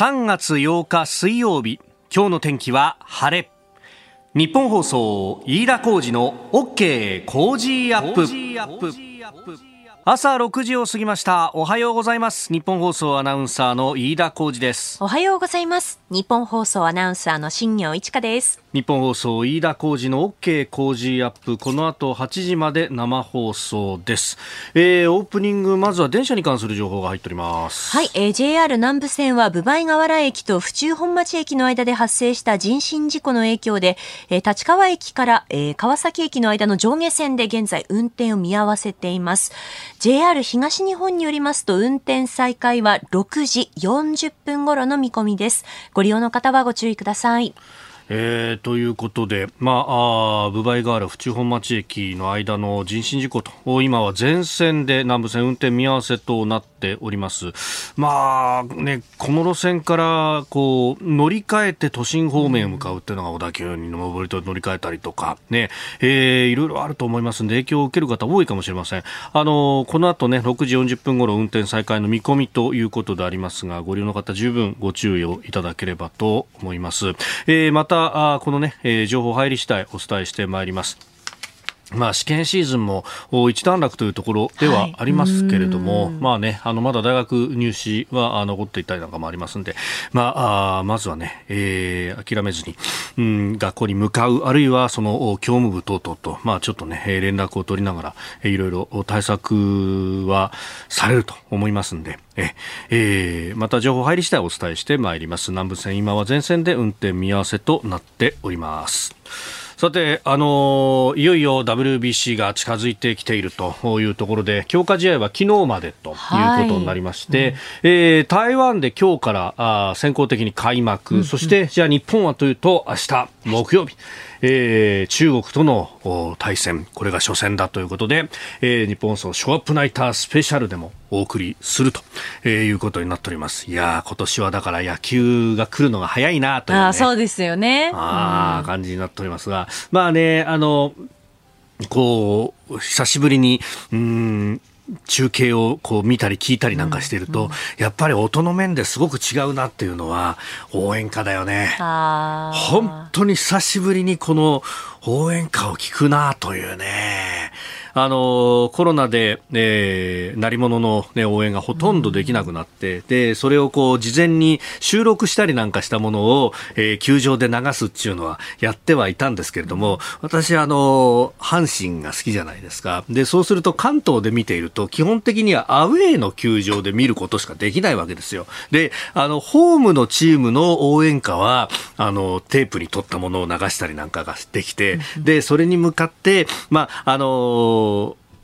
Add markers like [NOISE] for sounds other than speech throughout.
3月8日水曜日今日の天気は晴れ。日本放送飯田浩二の OK 工事アップ。朝6時を過ぎました。おはようございます。日本放送アナウンサーの飯田浩二です。おはようございます。日本放送アナウンサーの新業一華です日本放送飯田浩二の OK 工事アップこの後8時まで生放送です、えー、オープニングまずは電車に関する情報が入っております。はい、えー、JR 南武線は分倍河原駅と府中本町駅の間で発生した人身事故の影響で、えー、立川駅から、えー、川崎駅の間の上下線で現在運転を見合わせています。JR 東日本によりますと運転再開は6時40分頃の見込みです。ご利用の方はご注意ください。えー、ということで、まあ、あ部梅河原府中本町駅の間の人身事故と、今は全線で南部線運転見合わせとなってております。まあ、ね、この路線からこう乗り換えて都心方面へ向かうっていうのが小田急に上りと乗り換えたりとか、ね、えー、いろいろあると思いますので、影響を受ける方多いかもしれません。あの、この後ね、6時40分頃運転再開の見込みということでありますが、ご利用の方十分ご注意をいただければと思います。えー、また、たこのね、えー、情報入り次第お伝えしてまいります。まあ、試験シーズンも一段落というところではありますけれども、はい、まあね、あのまだ大学入試は残っていたりなんかもありますんで、まあ、あまずはね、えー、諦めずに、うん、学校に向かう、あるいはその教務部等々と、まあちょっとね、連絡を取りながら、いろいろ対策はされると思いますんで、ええー、また情報入り次第お伝えしてまいります。南部線今は全線で運転見合わせとなっております。さて、あのいよいよ WBC が近づいてきているというところで、強化試合は昨日までということになりまして、はい。うん、えー、台湾で今日からあ先行的に開幕、うんうん、そしてじゃあ日本はというと、明日木曜日。えー、中国との対戦、これが初戦だということで、えー、日本放送ショーアップナイタースペシャルでもお送りすると、えー、いうことになっております。いや今年はだから野球が来るのが早いなという、ね、あそうですよね。ああ、感じになっておりますが、まあね、あの、こう、久しぶりに、うん、中継をこう見たり聞いたりなんかしてると、うんうん、やっぱり音の面ですごく違うなっていうのは応援歌だよね。本当に久しぶりにこの応援歌を聞くなというね。あのコロナで、えー、鳴り物の、ね、応援がほとんどできなくなって、でそれをこう事前に収録したりなんかしたものを、えー、球場で流すっていうのはやってはいたんですけれども、私、あの阪神が好きじゃないですか。でそうすると関東で見ていると基本的にはアウェーの球場で見ることしかできないわけですよ。であのホームのチームの応援歌はあのテープに撮ったものを流したりなんかができて、でそれに向かって、まああの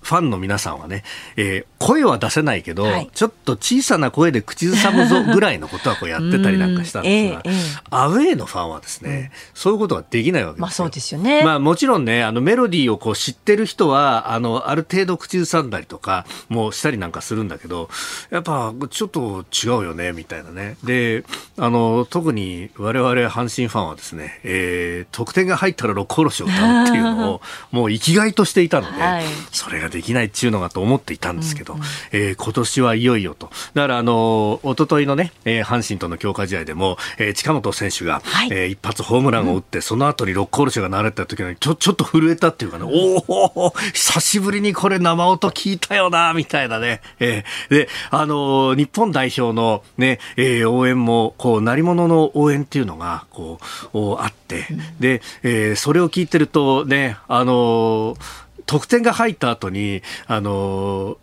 ファンの皆さんはね、えー、声は出せないけど、はい、ちょっと小さな声で口ずさむぞぐらいのことはこうやってたりなんかしたんですが、[LAUGHS] えーえー、アウェーのファンはですね、うん、そういうことができないわけですよ。まあそうですよね。まあもちろんね、あのメロディーをこう知ってる人は、あの、ある程度口ずさんだりとか、もうしたりなんかするんだけど、やっぱちょっと違うよね、みたいなね。で、あの、特に我々阪神ファンはですね、えー、得点が入ったら六甲おろしを歌うっていうのを、[LAUGHS] もう生きがいとしていたので、はい、それができないっていうのがと思っていたんですけど、うんうん、えー、今年はいよいよと。だからあの、一昨日のね、えー、阪神との強化試合でも、えー、近本選手が、はい、えー、一発ホームランを打って、うん、その後にロックオルシェが流れた時にちょ、ちょっと震えたっていうかね、おお久しぶりにこれ生音聞いたよな、みたいなね。えー、で、あの日本代表のね、えー、応援も、こう、鳴り物の応援っていうのが、こう、あって、で、えー、それを聞いてるとね、あのー得点が入った後に、あの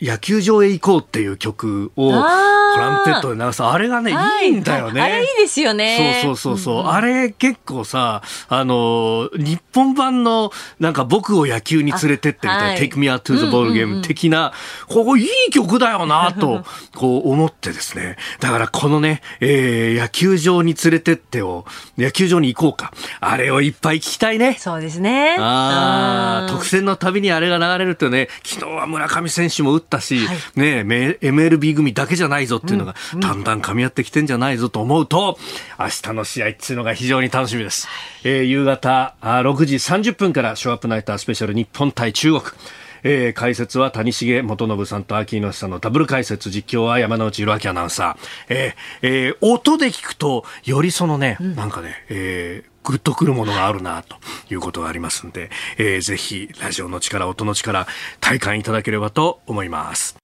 野球場へ行こうっていう曲をトランペットで流すあれがね、はい、いいんだよね。あれいいですよね。そうそうそうそう、うん、あれ結構さ、あの、日本版のなんか僕を野球に連れてってみたいな、はい、Take Me Out to the Ball Game 的な、ここいい曲だよなと、こう思ってですね。だからこのね、えー、野球場に連れてってを、野球場に行こうか。あれをいっぱい聞きたいね。そうですね。ああ、特選のたびにあれが流れるとね、昨日は村上選手も打ったし、はい、ね、MLB 組だけじゃないぞっていうのが、だんだん噛み合ってきてんじゃないぞと思うと、明日の試合っていうのが非常に楽しみです。えー、夕方6時30分からショーアップナイタースペシャル日本対中国。えー、解説は谷重元信さんと秋野さんのダブル解説実況は山内弘明アナウンサー、えーえー、音で聞くとよりそのね、うん、なんかね、えーグッとくるものがあるなということがありますんで、えー、ぜひラジオの力音の力体感いただければと思います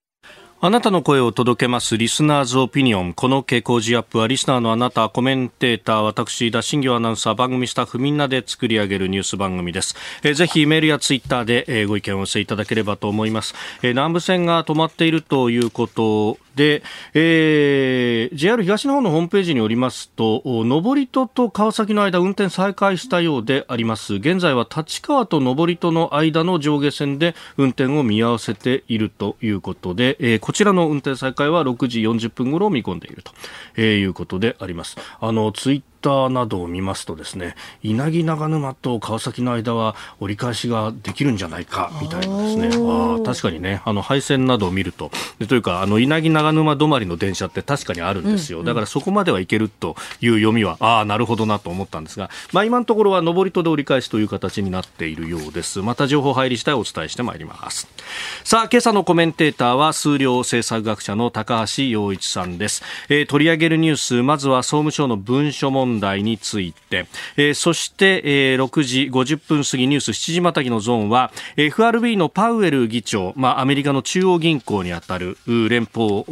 あなたの声を届けますリスナーズオピニオン。この傾向時アップはリスナーのあなた、コメンテーター、私、田新行アナウンサー、番組スタッフみんなで作り上げるニュース番組です。えー、ぜひメールやツイッターで、えー、ご意見をお寄せいただければと思います。えー、南部線が止まっているということで、えー、JR 東日本のホームページによりますと、上戸と川崎の間、運転再開したようであります。現在は立川と上り戸の間の上下線で運転を見合わせているということで、えー、こちらの運転再開は6時40分頃を見込んでいると、えー、いうことであります。あの、ツイッターなどを見ますとですね稲城長沼と川崎の間は折り返しができるんじゃないかみたいなですね。あ確かにね。あの配線などを見るとでというかあの稲城長沼止まりの電車って確かにあるんですよ、うんうん、だからそこまではいけるという読みはああなるほどなと思ったんですが、まあ、今のところは上りとで折り返しという形になっているようです。また情報入り次第お伝えしてまいります。さあ今朝のコメンテーターは数量政策学者の高橋洋一さんです、えー、取り上げるニュースまずは総務省の文書問題について、えー、そして、えー、6時50分過ぎニュース7時またぎのゾーンは FRB のパウエル議長、まあ、アメリカの中央銀行にあたる連邦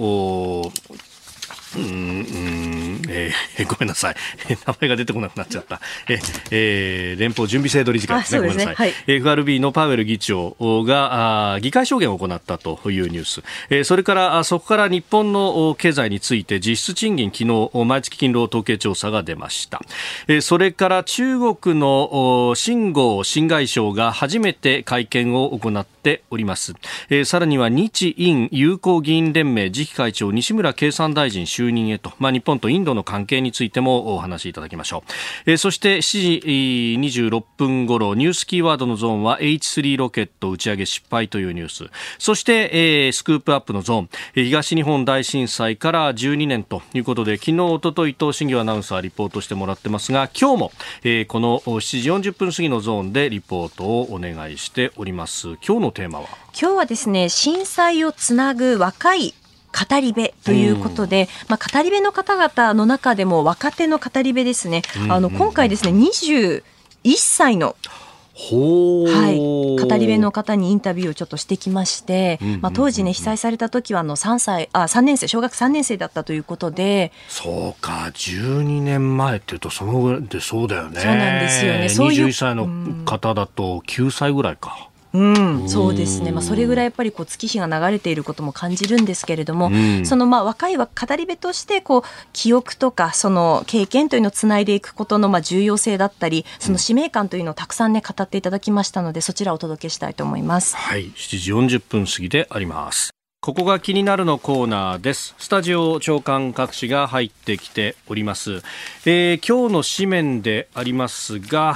うん、うん、えー、[LAUGHS] ごめんなさい。名前が出てこなくなっちゃった。え、えー、連邦準備制度理事会ですね。すねごめんなさい。はい、FRB のパウエル議長があ議会証言を行ったというニュース。えー、それからそこから日本の経済について実質賃金昨日毎月勤労統計調査が出ました。えー、それから中国の新郷新外相が初めて会見を行っております。えー、さらには日印友好議員連盟次期会長西村経産大臣就任へと、まあ、日本とインドの関係についてもお話しいただきましょう、えー、そして7時26分頃ニュースキーワードのゾーンは H3 ロケット打ち上げ失敗というニュース。そして、えー、スクープアップのゾーン。東日本大震災から12年ということで昨日おとといと新業アナウンサーリポートしてもらってますが今日も、えー、この7時40分過ぎのゾーンでリポートをお願いしております。今日のテーマは？今日はですね震災をつなぐ若い語り部ということで、まあ、語り部の方々の中でも若手の語り部ですね、あの今回ですね21歳のはい、語り部の方にインタビューをちょっとしてきまして、まあ、当時ね被災された時はあの3歳あ3年生小学3年生だったということで。そうか12年前っていうとそのぐらいでそうだよね。そうなんですよね。そういう21歳の方だと9歳ぐらいか。うん、そうですね、まあ、それぐらいやっぱりこう月日が流れていることも感じるんですけれども、うん、そのまあ若い語り部としてこう記憶とかその経験というのをつないでいくことのまあ重要性だったりその使命感というのをたくさんね語っていただきましたのでそちらをお届けしたいと思います。はい。7時40分過ぎであります。ここが気になるのコーナーです。スタジオ長官各紙が入ってきております。えー、今日の紙面でありますが、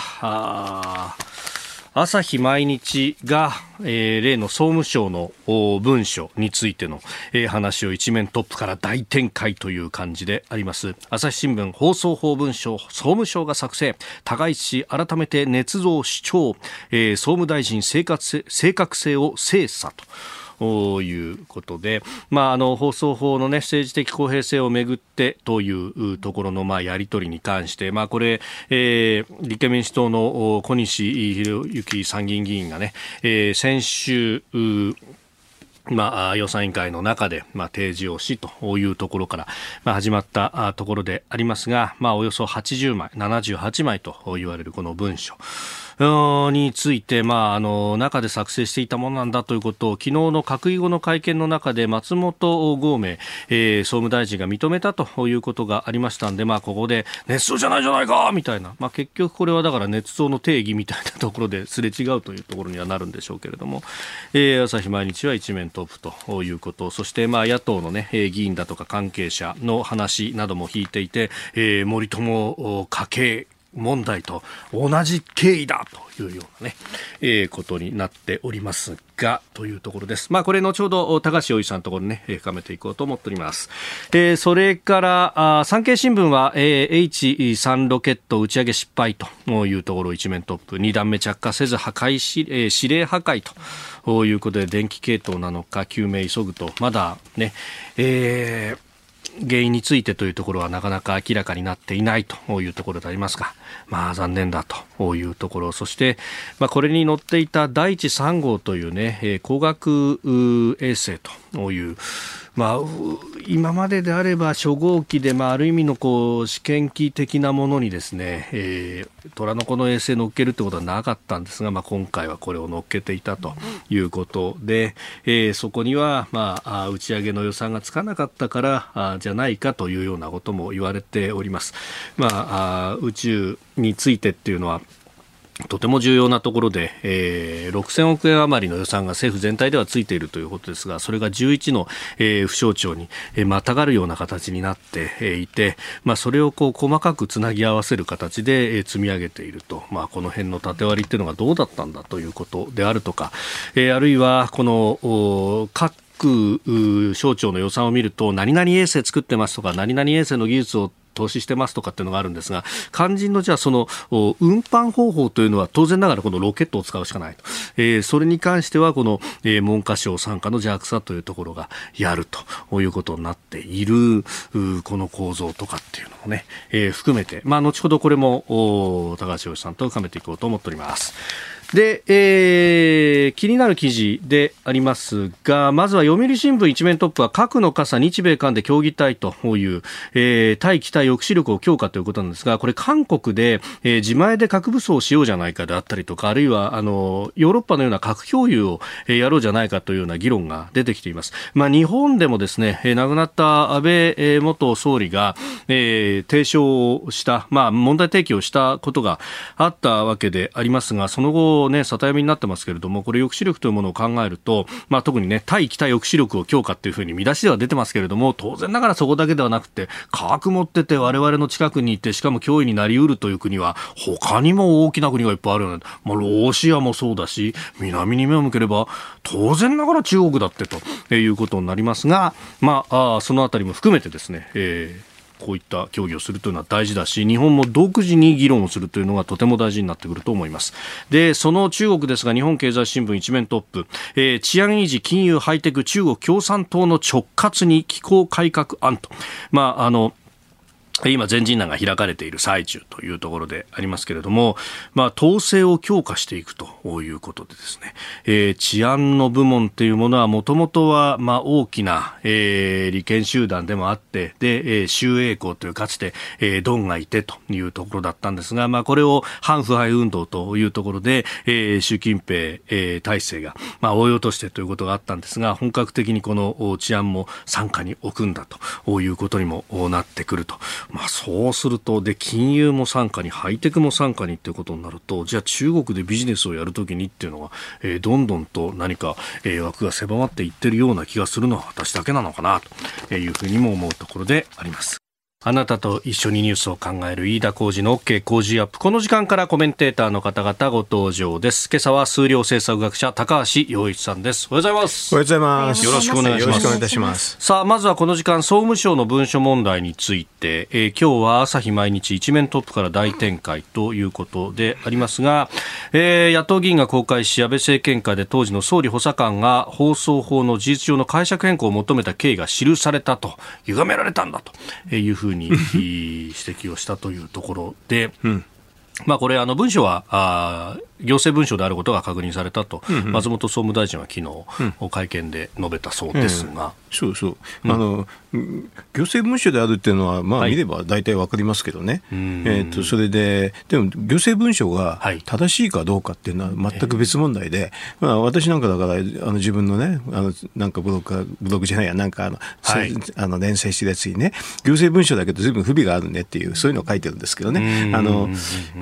朝日毎日が、えー、例の総務省の文書についての、えー、話を一面トップから大展開という感じであります。朝日新聞放送法文書総務省が作成。高市氏改めて捏造主張、えー、総務大臣正確性を精査と。いうことで、まあ、あの放送法の、ね、政治的公平性をめぐってというところの、まあ、やり取りに関して、まあ、これ、えー、立憲民主党の小西博之参議院議員がね、えー、先週まあ、予算委員会の中で、まあ、提示をしというところから、まあ、始まったところでありますが、まあ、およそ80枚、78枚と言われるこの文書。について、まあ、あの中で作成していたものなんだということを昨日の閣議後の会見の中で松本剛明、えー、総務大臣が認めたということがありましたんで、まあ、ここで捏造じゃないじゃないかみたいな、まあ、結局これはだから捏造の定義みたいなところですれ違うというところにはなるんでしょうけれども、えー、朝日毎日は一面トップということ。そしてまあ野党の、ね、議員だとか関係者の話なども引いていて、えー、森友家計問題と同じ経緯だというようなね、えー、ことになっておりますが、というところです。まあ、これ後ほど高橋洋一さんのところにね、深めていこうと思っております。えー、それから、あ産経新聞は、えー、H3 ロケット打ち上げ失敗というところ一面トップ、2段目着火せず破壊し、えー、指令破壊ということで電気系統なのか究明急ぐと、まだね、えー、原因についてというところはなかなか明らかになっていないというところでありますが、まあ残念だというところ、そして、まあこれに乗っていた第一3号というね、光学衛星という、まあ、今までであれば初号機で、まあ、ある意味のこう試験機的なものにですね、えー、虎の子の衛星乗っけるってことはなかったんですが、まあ、今回はこれを乗っけていたということで、えー、そこには、まあ、打ち上げの予算がつかなかったからあじゃないかというようなことも言われております。ま、あ宇宙についてっていうのはとても重要なところで、えー、6000億円余りの予算が政府全体ではついているということですが、それが11の、えー、府省庁に、えー、またがるような形になって、いて、まあ、それをこう細かくつなぎ合わせる形で、えー、積み上げていると、まあ、この辺の縦割りっていうのがどうだったんだということであるとか、えー、あるいはこの各省庁の予算を見ると、何々衛星作ってますとか、何々衛星の技術を投資してますとかっていうのがあるんですが、肝心のじゃあその運搬方法というのは当然ながらこのロケットを使うしかないと。えー、それに関してはこの、えー、文科省傘下の JAXA というところがやるということになっている、この構造とかっていうのもね、えー、含めて、まあ後ほどこれも高橋洋さんと深めていこうと思っております。で、えー、気になる記事でありますが、まずは読売新聞一面トップは核の傘日米間で協議たいという、えー、対北抑止力を強化ということなんですが、これ韓国で、えー、自前で核武装をしようじゃないかであったりとか、あるいはあのヨーロッパのような核共有を、えー、やろうじゃないかというような議論が出てきています。まあ、日本でもですね、えー、亡くなった安倍元総理が、えー、提唱した、まあ、問題提起をしたことがあったわけでありますが、その後ね、里闇になってますけれども、これ抑止力というものを考えると、まあ、特にね、対北抑止力を強化っていうふうに見出しでは出てますけれども、当然ながらそこだけではなくて、核持ってて我々の近くにいて、しかも脅威になりうるという国は、他にも大きな国がいっぱいあるよね。まあ、ロシアもそうだし、南に目を向ければ、当然ながら中国だってということになりますが、まあ、あそのあたりも含めてですね、えーこういった協議をするというのは大事だし日本も独自に議論をするというのがとても大事になってくると思います。でその中国ですが日本経済新聞一面トップ、えー、治安維持金融ハイテク中国共産党の直轄に機構改革案と。まああの今、全人団が開かれている最中というところでありますけれども、まあ、統制を強化していくということでですね、えー、治安の部門というものはもともとは、まあ、大きな、えー、利権集団でもあって、で、えー、周栄光というかつて、えー、ドンがいてというところだったんですが、まあ、これを反腐敗運動というところで、えー、習近平、えー、体制が、まあ、追い落としてということがあったんですが、本格的にこの治安も傘下に置くんだということにもなってくると。まあ、そうすると、で、金融も傘下に、ハイテクも傘下にっていうことになると、じゃあ中国でビジネスをやるときにっていうのは、えー、どんどんと何か、えー、枠が狭まっていってるような気がするのは私だけなのかな、というふうにも思うところであります。あなたと一緒にニュースを考える飯田浩二の OK 工事アップ。この時間からコメンテーターの方々ご登場です。今朝は数量政策学者高橋洋一さんです。おはようございます。おはようございます。よろしくお願いします。よろしくお願いいたします。さあ、まずはこの時間、総務省の文書問題について、えー、今日は朝日毎日一面トップから大展開ということでありますが、えー、野党議員が公開し、安倍政権下で当時の総理補佐官が放送法の事実上の解釈変更を求めた経緯が記されたと、歪められたんだというふうにに [LAUGHS] 指摘をしたというところで、うん。まあ、これ、あの文書はあ行政文書であることが確認されたと、うんうん、松本総務大臣は昨日、うん、会見で述べたそうですが、そうそう、うん、あの行政文書であるっていうのは、まあ、見れば大体わかりますけどね、はい、えーと、それで、でも行政文書が正しいかどうかっていうのは全く別問題で、まあ、私なんかだからあの自分のね、あのなんかブログブログじゃないや、なんかあの、はい、あの連載してるやつにね、行政文書だけど、ずいぶん不備があるねっていう、そういうのを書いてるんですけどね。あの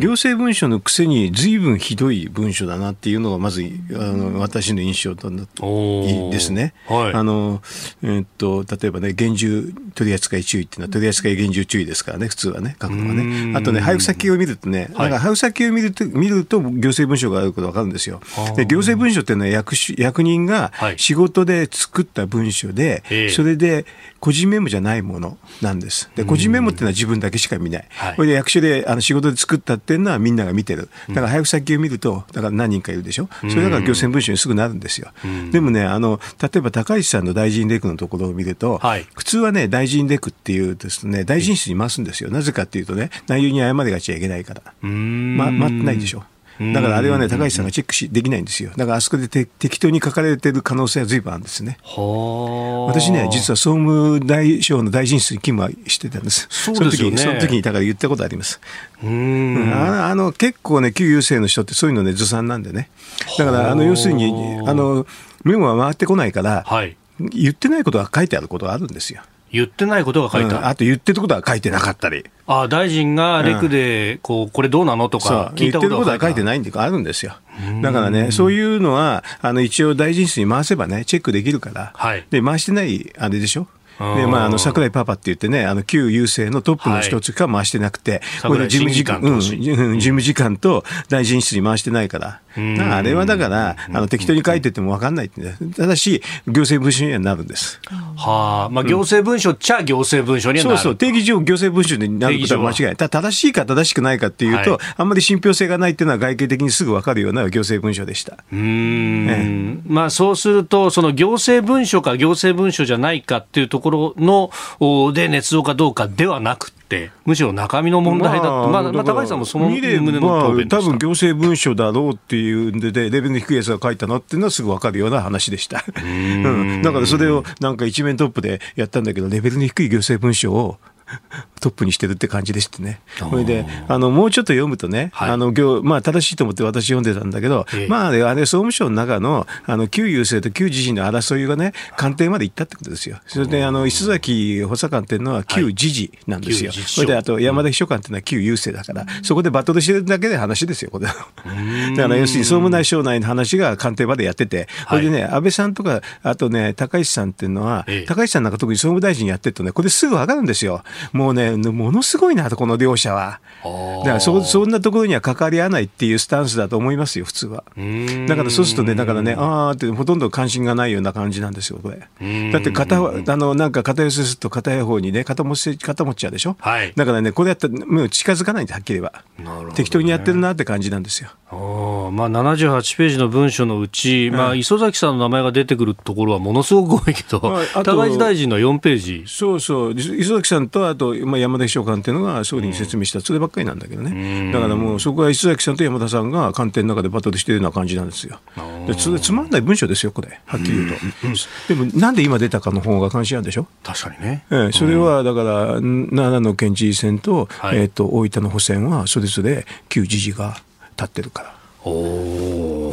行政文書のくせにずいぶんひどい文書だなっていうのがまずあの私の印象だですね。はい、あのえー、っと例えばね厳重取扱注意っていうのは取扱厳重注意ですからね普通はね書くのはね。あとね配布先を見るとね、はい、なんか配布先を見ると見ると行政文書があることわかるんですよ。で行政文書っていうのは役役人が仕事で作った文書で、はい、それで個人メモじゃないものなんです。で個人メモっていうのは自分だけしか見ない。はい、これで役所であの仕事で作ったっていうのはみんなが見てる。だから配布先を見ると、だから何人かいるでしょ？それだから行政文書にすぐなるんですよ。でもね、あの、例えば高市さんの大臣レクのところを見ると、はい、普通はね、大臣レクっていうですね、大臣室に回すんですよ。なぜかっていうとね、内容に誤りがちゃいけないから。ま、待ってないでしょ？だからあれはね、高市さんがチェックしできないんですよ。だからあそこで適当に書かれてる可能性はずいぶんあるんですね。私ね、実は総務大省の大臣室に勤務してたんです。そうですよね。その時に、だから言ったことあります。うんああの結構ね、旧郵政の人ってそういうのね、ずさんなんでね。だから、あの要するに、あのメモは回ってこないから、はい、言ってないことが書いてあることがあるんですよ。言ってないことが書いてある、うん、あと言ってることは書いてなかったり。あ大臣がレクでこう、これどうなのとか聞いたことは書いてないんであるんですよ。だからね、そういうのは、あの一応大臣室に回せばね、チェックできるから、はい、で回してないあれでしょ？で、まあ、あの、桜井パパって言ってね、あの、旧郵政のトップの一つか回してなくて、はい、これ事務次官、うん、事務次官と大臣室に回してないから。あれはだから、あの、適当に書いてても分かんないって、ね、ただし、行政文書にはなるんです。はあ、まあ、行政文書っちゃ行政文書にはなる、そうそう、定義上行政文書になることは間違いない。ただ正しいか正しくないかっていうと、はい、あんまり信憑性がないっていうのは外形的にすぐ分かるような行政文書でした。うん、ええ、まあ、そうすると、その行政文書か行政文書じゃないかっていうところので捏造かどうかではなくて、むしろ中身の問題だと、まあ、まあ、高橋さんもその旨の答弁で、まあ、多分行政文書だろうっていうんで、レベルの低いやつが書いたのっていうのはすぐ分かるような話でした。うん、だからそれをなんか一面トップでやったんだけど、レベルの低い行政文書を [LAUGHS] トップにしてるって感じでしてね。それで、あの、もうちょっと読むとね、はい、あの、まあ、正しいと思って私読んでたんだけど、ええ、まあ、あれ、総務省の中の、あの、旧郵政と旧自治の争いがね、官邸まで行ったってことですよ。それで、あの、石崎補佐官っていうのは旧自治なんですよ。はい、それで、あと、山田秘書官っていうのは旧郵政だから、うん、そこでバトルしてるだけで話ですよ、これ。[LAUGHS] だから、要するに、総務内省内の話が官邸までやってて、それでね、安倍さんとか、あとね、高市さんっていうのは、え、高市さんなんか特に総務大臣やってるとね、これすぐわかるんですよ。もうね、ね、ものすごいなと、この両者は。だからそ、そんなところには関わり合わないっていうスタンスだと思いますよ、普通は。だからそうするとね、だからね、ああって、ほとんど関心がないような感じなんですよ、これ。だって片、あの、なんか片寄せすると片方にね、肩持ち、肩持っちゃうでしょ？はい、だからね、これやったら、もう近づかないんで、はっきり言えば。ね、適当にやってるなって感じなんですよ。まあ、78ページの文書のうち、まあ、磯崎さんの名前が出てくるところはものすごく多いけど、高市大臣の4ページ。そうそう、磯崎さんと、あと、まあ、山田秘書官っていうのが総理に説明した、そればっかりなんだけどね、だからもうそこは磯崎さんと山田さんが官邸の中でバトルしてるような感じなんですよ。でつつまんない文章ですよ、これ、はっきり言うと。でも、なんで今出たかの方が関心あるでしょ？確かにね。ええ、それはだから、奈良の県知事選と、はい、えー、と大分の補選は、それぞれ旧知事が立ってるから。お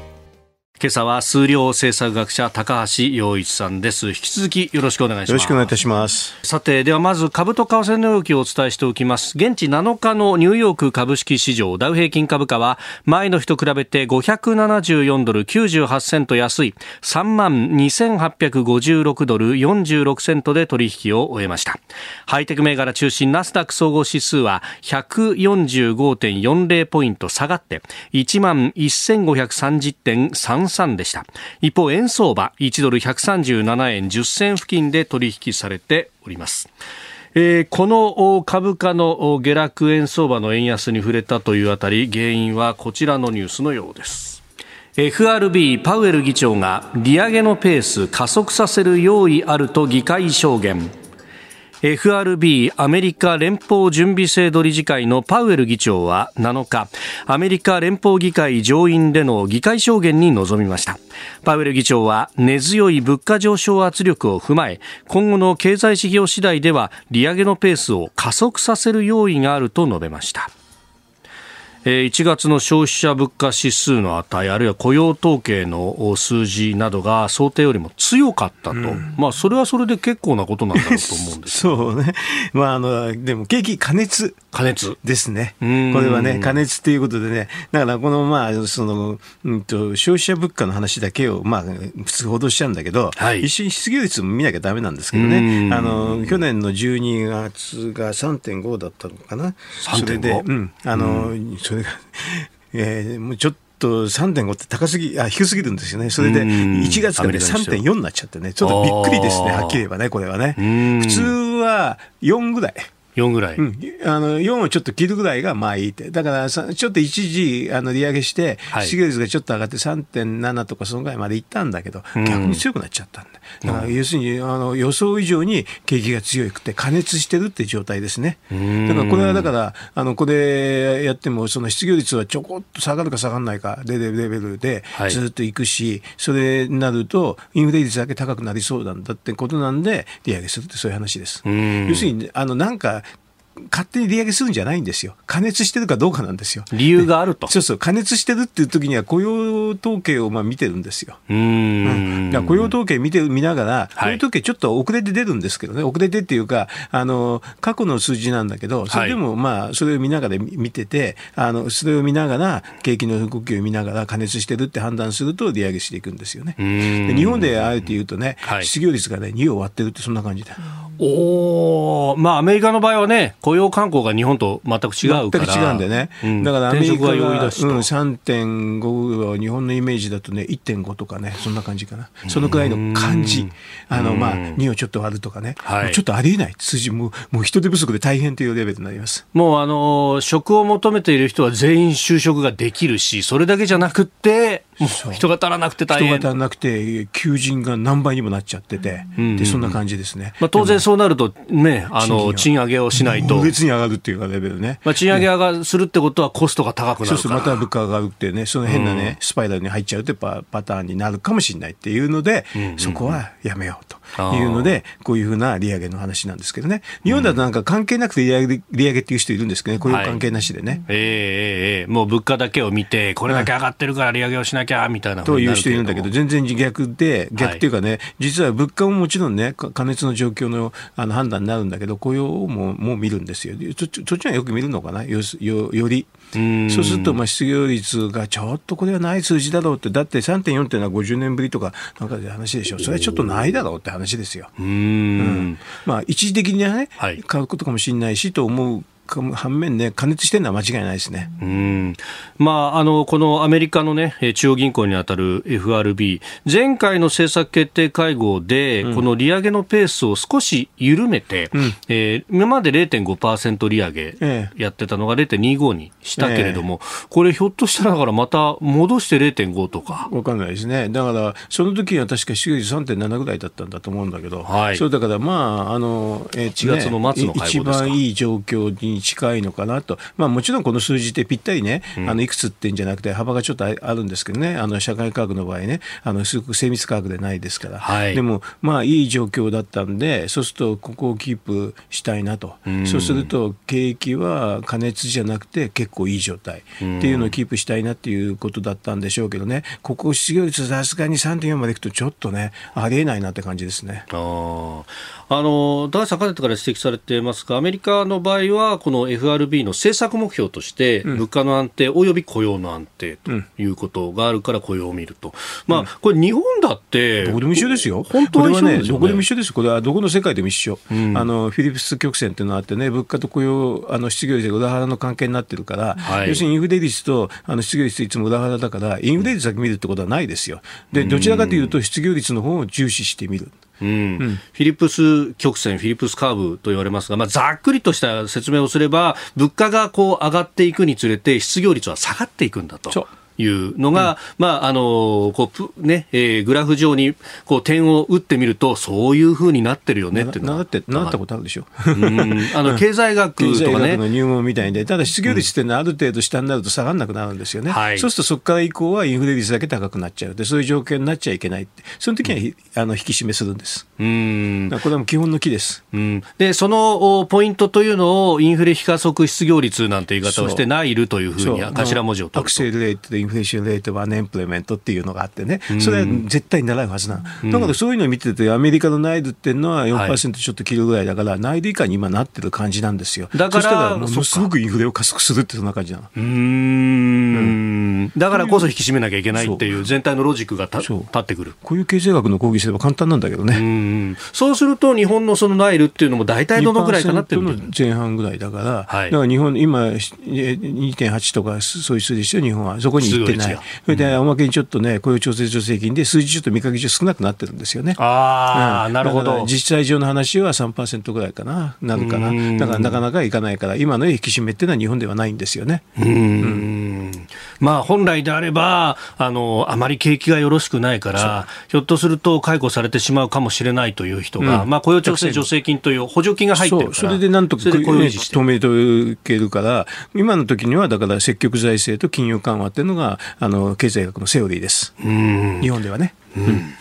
今朝は数量政策学者高橋洋一さんです。引き続きよろしくお願いします。よろしくお願いいたします。さてではまず株と為替の動きをお伝えしておきます。現地7日のニューヨーク株式市場ダウ平均株価は前の日と比べて574ドル98セント安い。3万2856ドル46セントで取引を終えました。ハイテク銘柄中心ナスダック総合指数は145.40ポイント下がって1万1530.33 3でした。一方円相場1ドル137円10銭付近で取引されております。えー、この株価の下落円相場の円安に触れたというあたり原因はこちらのニュースのようです。FRB パウエル議長が利上げのペース加速させる用意あると議会証言。FRB アメリカ連邦準備制度理事会のパウエル議長は7日アメリカ連邦議会上院での議会証言に臨みました。パウエル議長は根強い物価上昇圧力を踏まえ今後の経済指標次第では利上げのペースを加速させる用意があると述べました。1月の消費者物価指数の値あるいは雇用統計の数字などが想定よりも強かったと、うん、まあ、それはそれで結構なことなんだろうと思うんです [LAUGHS] そうね、まあ、あのでも景気過熱。加熱。ですね、これはね、加熱ということでね、だからこの、まあ、その、うんと、消費者物価の話だけを、まあ、普通報道しちゃうんだけど、はい、一緒に失業率も見なきゃだめなんですけどね、あの去年の12月が3.5だったのかな、それで、うん、あの、それが、[LAUGHS] えー、もうちょっと、と3.5って高すぎあ低すぎるんですよね、それで1月から3.4になっちゃってね、ちょっとびっくりですね、はっきり言えばね、これはね。普通は4ぐらい。4ぐらい、うん、あの4をちょっと切るぐらいがまあいいって、だからちょっと一時あの利上げして、失業率がちょっと上がって3.7とかそのぐらいまでいったんだけど、逆に強くなっちゃったんだ。だから要するにあの予想以上に景気が強くて加熱してるって状態ですね。だからこれはだからあのこれやってもその失業率はちょこっと下がるか下がらないかレベルでずっといくし、はい、それになるとインフレ率だけ高くなりそうなんだってことなんで利上げするってそういう話です。要するにあのなんか勝手に利上げするんじゃないんですよ。加熱してるかどうかなんですよ。理由があると。そうそう。加熱してるっていう時には雇用統計をまあ見てるんですよ。うん。雇用統計見て、見ながら、雇用統計ちょっと遅れて出るんですけどね。遅れてっていうか、あの、過去の数字なんだけど、それでもまあ、それを見ながら見てて、あの、それを見ながら、景気の動きを見ながら加熱してるって判断すると利上げしていくんですよね。で日本であえて言うとね、失業率がね、2を割ってるってそんな感じだ。おまあ、アメリカの場合はね、雇用慣行が日本と全く違うから。全く違うんでね。うん、だからアメリカが、うん、3.5は日本のイメージだとね、1.5とかね、そんな感じかな。そのくらいの感じ。あの、まあ、2をちょっと割るとかね。はい、ちょっとありえない数字も、もう人手不足で大変というレベルになります。もう、あの、職を求めている人は全員就職ができるし、それだけじゃなくて、人が足らなくて大変。人が足らなくて、求人が何倍にもなっちゃってて、でそんな感じですね。まあ、当然そうなると、ね、あの、賃上げをしないと。別に上がるっていうかレベルね。まあ、賃上げ上がするってことはコストが高くなるそうそう、また物価が上がるってね、その変なね、スパイラルに入っちゃうってパパターンになるかもしれないっていうので、そこはやめようと。いうので、こういうふうな利上げの話なんですけどね、日本だとなんか関係なくて利上げ利上げっていう人いるんですけどね、こういう関係なしでね。はい、えー、えー、もう物価だけを見て、これだけ上がってるから利上げをしなきゃみたいなという人いるんだけど、全然逆で、逆っていうかね、はい、実は物価ももちろんね、加熱の状況のあの判断になるんだけど、雇用ももう見るんですよ。そそっちはよく見るのかな、よよより。そうすると、まあ、失業率がちょっとこれはない数字だろうって、だって3.4っていうのは50年ぶりとかなんかで話でしょ、それはちょっとないだろうって話ですよ。うん、まあ、一時的にね、はい、買うことかもしれないしと思う反面ね、加熱してるのは間違いないですね。うん。まあ、あのこのアメリカの、ね、中央銀行に当たる FRB、前回の政策決定会合で、うん、この利上げのペースを少し緩めて、うん、えー、今まで0.5%利上げやってたのが0.25にしたけれども、ええ、これ、ひょっとしたらだからまた戻して0.5とか。わかんないですね。だから、その時は確か失業率3.7ぐらいだったんだと思うんだけど、はい、そうだから、まあ、あの、えー、1月の末の一番いい状況に近いのかなと、まあ、もちろんこの数字ってぴったりね、うん、あのいくくつってんじゃなくて、幅がちょっとあるんですけどね、あの社会科学の場合ね、あのすごく精密科学でないですから、はい、でも、まあ、いい状況だったんで、そうすると、ここをキープしたいなと、うそうすると、景気は加熱じゃなくて、結構いい状態。っていうのをキープしたいなっていうことだったんでしょうけどね、ここ失業率、さすがに3.4までいくと、ちょっとね、ありえないなって感じですね。ああの高橋さん、かねてから指摘されていますが、アメリカの場合は、この FRB の政策目標として、物価の安定および雇用の安定ということがあるから雇用を見ると、まあ、これ、日本だって、どこでも一緒ですよ、本当はね、どこでも一緒です、これはどこの世界でも一緒、うん、あのフィリプス曲線っていうのがあってね、物価と雇用、あの失業率が裏腹の関係になってるから、はい、要するにインフレ率とあの失業率いつも裏腹だから、インフレ率だけ見るってことはないですよ。でどちらかというと、失業率の方を重視してみる。うん、フィリップス曲線、フィリップスカーブと言われますが、まあ、ざっくりとした説明をすれば、物価がこう上がっていくにつれて、失業率は下がっていくんだと。いうのが、うん、まあ、あの、こう、ね、えー、グラフ上に、こう、点を打ってみると、そういうふうになってるよねってなって、なったことあるでしょ。うん、あの、経済学とかね。経済学の入門みたいで、ただ失業率っていうのはある程度下になると下がらなくなるんですよね。はい、そうするとそこから以降はインフレ率だけ高くなっちゃう。で、そういう状況になっちゃいけないって。その時には、うん、あの、引き締めするんです。うん。これはもう基本の木です。うん。で、そのポイントというのを、インフレ非加速失業率なんて言い方をして、ナイルというふうに頭文字を取ると。アクセルレートでインフレーションレートはネンプレメントっていうのがあってね、それは絶対に習うはずなの。だからそういうのを見てて、アメリカの内部っていうのは4%ちょっと切るぐらいだから、内部以下に今なってる感じなんですよ。だから、そしたらものすごくインフレを加速するってそんな感じなの。うん,、だからこそ引き締めなきゃいけないっていう全体のロジックが立ってくる。こういう経済学の講義すれば簡単なんだけどね。うそうすると、日本のそのナイルっていうのも大体どのぐらいかなってる前半ぐらいだから、はい、だから日本、今、2.8とかそういう数字ですよ、日本は。そこにってない。それで、おまけにちょっとね、雇用調整助成金で数字ちょっと見かけ上少なくなってるんですよね。ああ、うん、なるほど。実際上の話は3%ぐらいかな、なるかな。だからなかなかいかないから、今の引き締めっていうのは日本ではないんですよね。うん。まあ、本来であれば、あの、あまり景気がよろしくないから、ひょっとすると解雇されてしまうかもしれないという人が、うん、まあ、雇用調整助成金という補助金が入ってるから。それでなんとか透明と受けるから、今の時にはだから積極財政と金融緩和っていうのが、あの、経済学のセオリーです。日本ではね。うん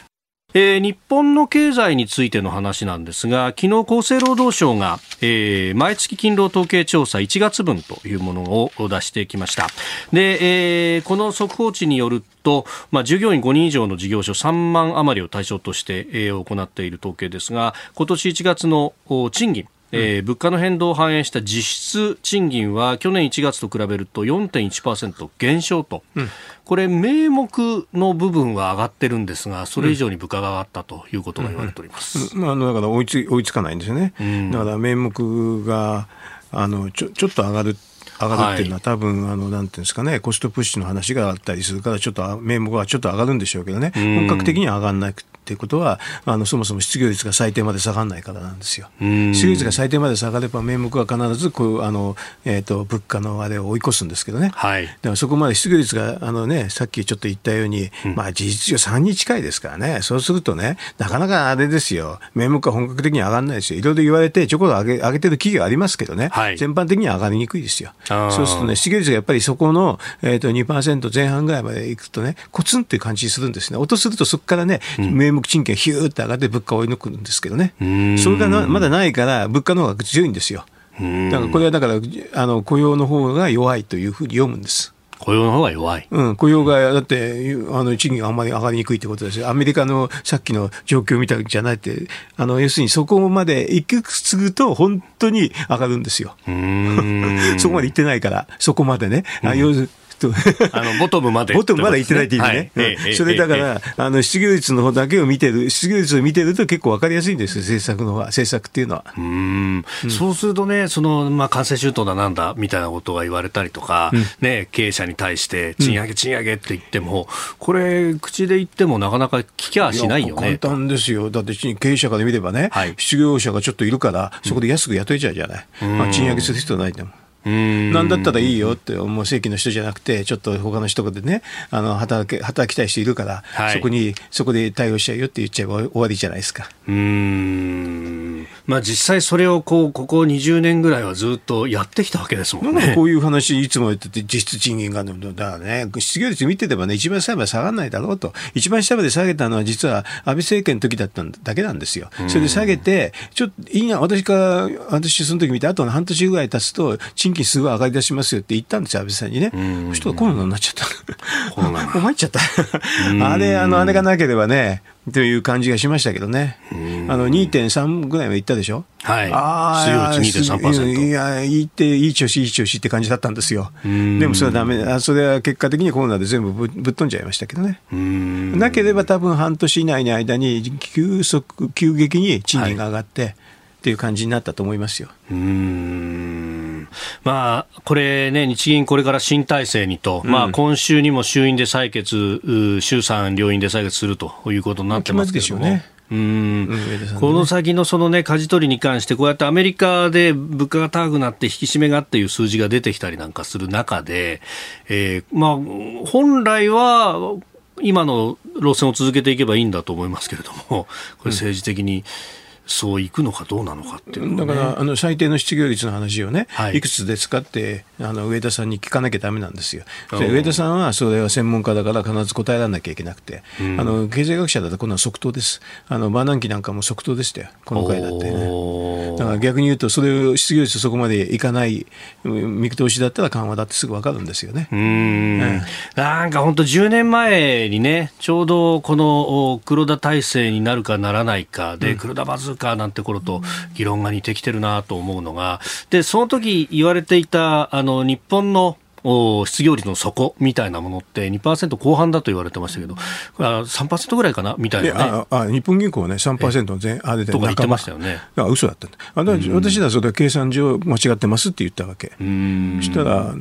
えー、日本の経済についての話なんですが、昨日厚生労働省が、えー、毎月勤労統計調査1月分というものを出してきました。で、えー、この速報値によると、まあ、従業員5人以上の事業所3万余りを対象として、えー、行っている統計ですが、今年1月の賃金、えー、物価の変動を反映した実質賃金は去年1月と比べると4.1%減少と、うん、これ、名目の部分は上がってるんですが、それ以上に物価が上がったということが言われております、うん。うん、あのだから追いつ追いつかないんですよね、だから名目があのちょちょっと上がる上がるっていうのは、はい、多分あのなんていうんですかねコストプッシュの話があったりするからちょっと名目はちょっと上がるんでしょうけどね。本格的には上がらなくっていうことはあのそもそも失業率が最低まで下がらないからなんですよ。失業率が最低まで下がれば名目は必ずこうあの、えーと、物価のあれを追い越すんですけどね、はい、だからそこまで失業率があの、ね、さっきちょっと言ったように、うん、まあ、事実上3に近いですからね。そうするとねなかなかあれですよ。名目は本格的に上がらないですよ。いろいろ言われてちょこっと上げ上げてる企業ありますけどね、はい、全般的には上がりにくいですよ。そうするとね失業率がやっぱりそこの、えーと、2%前半ぐらいまでいくとねコツンっていう感じするんですね。音するとそこからね、名目賃金ヒューって上がって物価を追い抜くんですけどね、それがまだないから、物価の方が強いんですよ。だからこれはだからあの雇用の方が弱いというふうに読むんです。雇用の方が弱い。うん、雇用が、だって、あの、賃金があんまり上がりにくいってことですよ。アメリカのさっきの状況を見たんじゃないって、あの、要するにそこまで行き継ぐと、本当に上がるんですよ。[LAUGHS] そこまで行ってないから、そこまでね。うん、要する [LAUGHS] あのボトムまで。ボトムまで行ってないって意味ね。はい、それだから、あの失業率の方だけを見てる、失業率を見てると結構分かりやすいんですよ、政策の政策っていうのは。うん、そうするとね、その、まあ、感染周到だなんだみたいなことが言われたりとか、うん、ね、経営者に対して賃上げ、賃上げって言っても、これ、口で言ってもなかなか聞きゃしないよね。簡単ですよ。だって経営者から見ればね、はい、失業者がちょっといるから、そこで安く雇えちゃうじゃない。まあ、賃上げする必要ないんだもん。なんだったらいいよって思う正規の人じゃなくて、ちょっと他の人でね、あの働け働きたい人いるから、はい、そこに、そこで対応しちゃうよって言っちゃえば終わりじゃないですか。うんまあ、実際それをこうここ20年ぐらいはずっとやってきたわけですもんね。こういう話いつも言ってて実質賃金がだからね失業率見ててばね一番下まで下がらないだろうと一番下まで下げたのは実は安倍政権の時だっただけなんですよ。それで下げてちょっといいな私か私その時見てあと半年ぐらい経つと賃金すごい上がり出しますよって言ったんですよ安倍さんにね。そしたらコロナになっちゃった。コロナ。[LAUGHS] 参っちゃった。あれあのあれがなければねという感じがしましたけどね。あの2.3ぐらいまでいったでしょ？はい。ああ、失業率2.3%。いや、いいって、いい調子、いい調子って感じだったんですよ。でもそれはダメあそれは結果的にコロナで全部ぶぶっ飛んじゃいましたけどね。なければ多分半年以内の間に急速、急激に賃金が上がって、はいっていう感じになったと思いますよ。うんまあ、これね、日銀これから新体制にと、うん、まあ、今週にも衆院で採決、衆参両院で採決するということになってますけども。ね、うん、この先のそのね、舵取りに関して、こうやってアメリカで物価が高くなって引き締めがっていう数字が出てきたりなんかする中で、えー、まあ、本来は、今の路線を続けていけばいいんだと思いますけれども、これ政治的に、うんそういくのかどうなのかっていう、ね、だからあの最低の失業率の話をね、はい、いくつですかってあの上田さんに聞かなきゃだめなんですよ。上田さんはそれは専門家だから必ず答えられなきゃいけなくて、うん、あの経済学者だとこんな即答です。あのバーナンキなんかも即答でしたよ、この回だってね。だから逆に言うと、それを失業率そこまでいかない見通しだったら緩和だってすぐ分かるんですよね。うん、なんか本当10年前にね、ちょうどこの黒田体制になるかならないかで、うん、黒田バズーカなんて頃と議論が似てきてるなと思うのが、で、その時言われていた、あの、日本の失業率の底みたいなものって2%後半だと言われてましたけど、3%ぐらいかなみたいな、ね、ああ日本銀行はね、3%前あれでとか言ってましたよね。あ嘘だったんだ。あ私はそれは計算上間違ってますって言ったわけ。そしたら、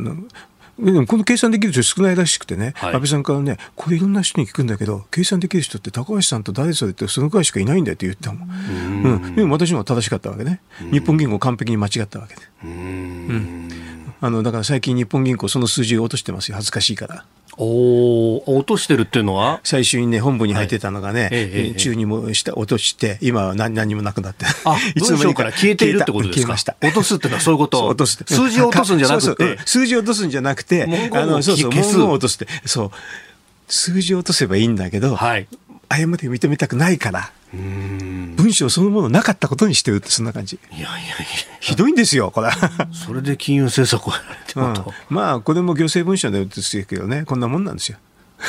でもこの計算できる人少ないらしくてね、はい、安倍さんからね、これいろんな人に聞くんだけど、計算できる人って高橋さんと誰それってそのくらいしかいないんだよって言ったもん。うん、でも私も正しかったわけね。日本銀行完璧に間違ったわけで。うんあのだから最近、日本銀行、その数字を落としてますよ、恥ずかしいから。お落としてるっていうのは？最初にね、本部に入ってたのがね、はい。ええ、中にもした落として、今は何何もなくなって、あ [LAUGHS] いつの間にか消えているってことですか？落とすっていうのはそういうこと？落とす数字を落とすんじゃなくて？数字を落とすんじゃなくて、あのそうそう、文言を落とすって、そう、数字を落とせばいいんだけど、はい、過ち認めたくないから。文章そのものなかったことにしてるってそんな感じ。いやいやいや。ひどいんですよ、これ。それで金融政策をやられてると、うん、まあ、これも行政文書ですけどね、こんなもんなんですよ。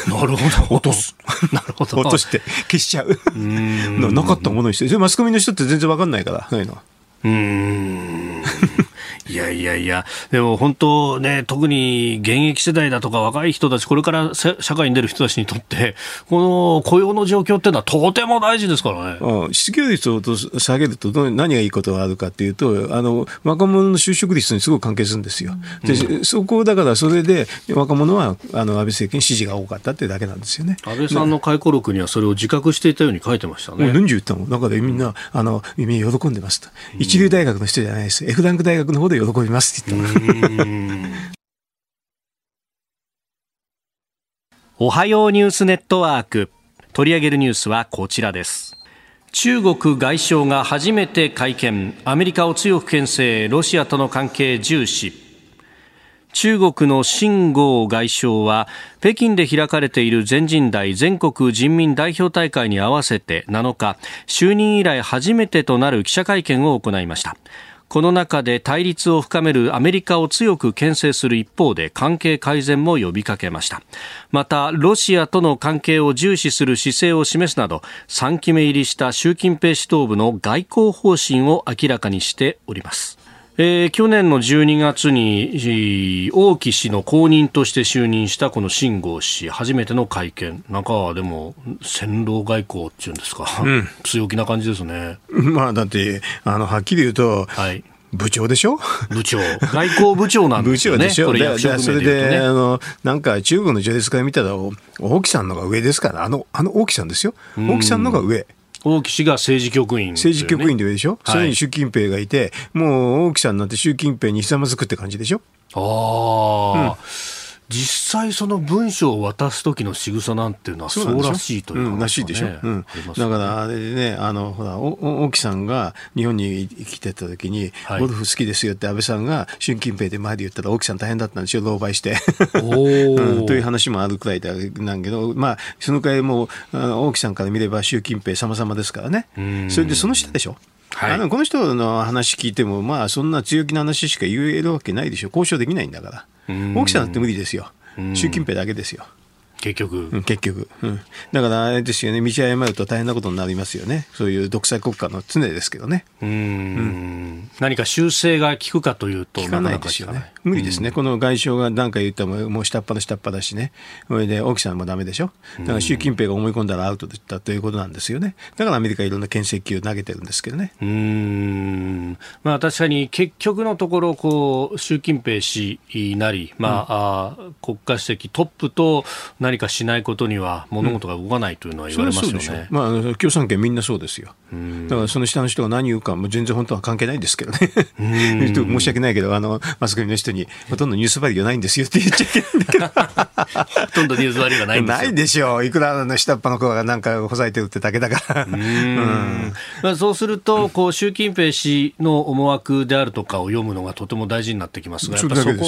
なるほど。落とす。なるほど。落として消しちゃう。[LAUGHS] なかったものにして。マスコミの人って全然わかんないから、そういうのは。うん。いやいやいや、でも本当ね、特に現役世代だとか若い人たち、これから社会に出る人たちにとって、この雇用の状況っていうのはとても大事ですからね。うん、失業率を下げると何がいいことがあるかっていうと、あの若者の就職率にすごく関係するんですよ。で、うん、そこだからそれで若者はあの安倍政権支持が多かったってだけなんですよね。安倍さんの回顧録にはそれを自覚していたように書いてましたね。何十言ったの中でみんな、あの、耳喜んでますと。一流大学の人じゃないです。F ランク大学の方で喜びますって言ったおはようニュースネットワーク。取り上げるニュースはこちらです。中国外相が初めて会見。アメリカを強く牽制。ロシアとの関係重視。中国の秦剛外相は北京で開かれている全人代全国人民代表大会に合わせて7日就任以来初めてとなる記者会見を行いました。この中で対立を深めるアメリカを強く牽制する一方で関係改善も呼びかけました。またロシアとの関係を重視する姿勢を示すなど3期目入りした習近平指導部の外交方針を明らかにしております。えー、去年の12月に王毅氏の後任として就任したこの秦剛氏初めての会見なんかでも戦狼外交っていうんですか、うん、[LAUGHS] 強気な感じですね [LAUGHS] まあだってあのはっきり言うと、はい、部長でしょ？部長。外交部長なんですよね。[LAUGHS] 部長でしょ？これ役それで、あの、なんか中国の序列から見たら、王毅さんのが上ですから、あの、あの王毅さんですよ。王毅さんのが上。王毅氏が政治局員、ね、政治局員で上でしょ、はい、それに習近平がいて、もう王毅さんなんて習近平にひざまずくって感じでしょ？ああ、うん実際その文章を渡す時の仕草なんていうのはそうらしいという、ね、らしいでしょ、うん、だからあれでねあのほら大木さんが日本に来てた時に、はい、ゴルフ好きですよって安倍さんが習近平で前で言ったら大木さん大変だったんですよ狼狽してうん、という話もあるくらいなんけどまあそのくらいもう大木さんから見れば習近平様々ですからね。それでその下でしょ？はい、あのこの人の話聞いても、まあ、そんな強気な話しか言えるわけないでしょ、交渉できないんだから、大きさだって無理ですよ、習近平だけですよ。結局、うん、結局、うん、だからあれですよね。道を誤ると大変なことになりますよね。そういう独裁国家の常ですけどね。うん、うん、何か修正が効くかというと効かないですよね。無理ですね、この外相が何か言ったらもう下っ端下っ端だしね。それで沖さんもだめでしょ？だから習近平が思い込んだらアウトだったということなんですよね。だからアメリカいろんな牽制球を投げてるんですけどね。うん。まあ確かに結局のところこう習近平氏なり、まあ、うん、あ国家主席トップと何かしないことには物事が動かないというのは言われますよね。うん、まあ、共産権みんなそうですよ。だからその下の人が何言うかも全然本当は関係ないんですけどね。[LAUGHS] 申し訳ないけど、あの、マスコミの人にほとんどニュースバリューがないんですよって言っちゃいけないんだけど。ほとんどニュースバリューがないんですよ。ないでしょう。いくらの下っ端の子がなんかほざいてるってだけだから。うん、まあ、そうすると、こう、習近平氏の思惑であるとかを読むのがとても大事になってきますが、やっぱそこ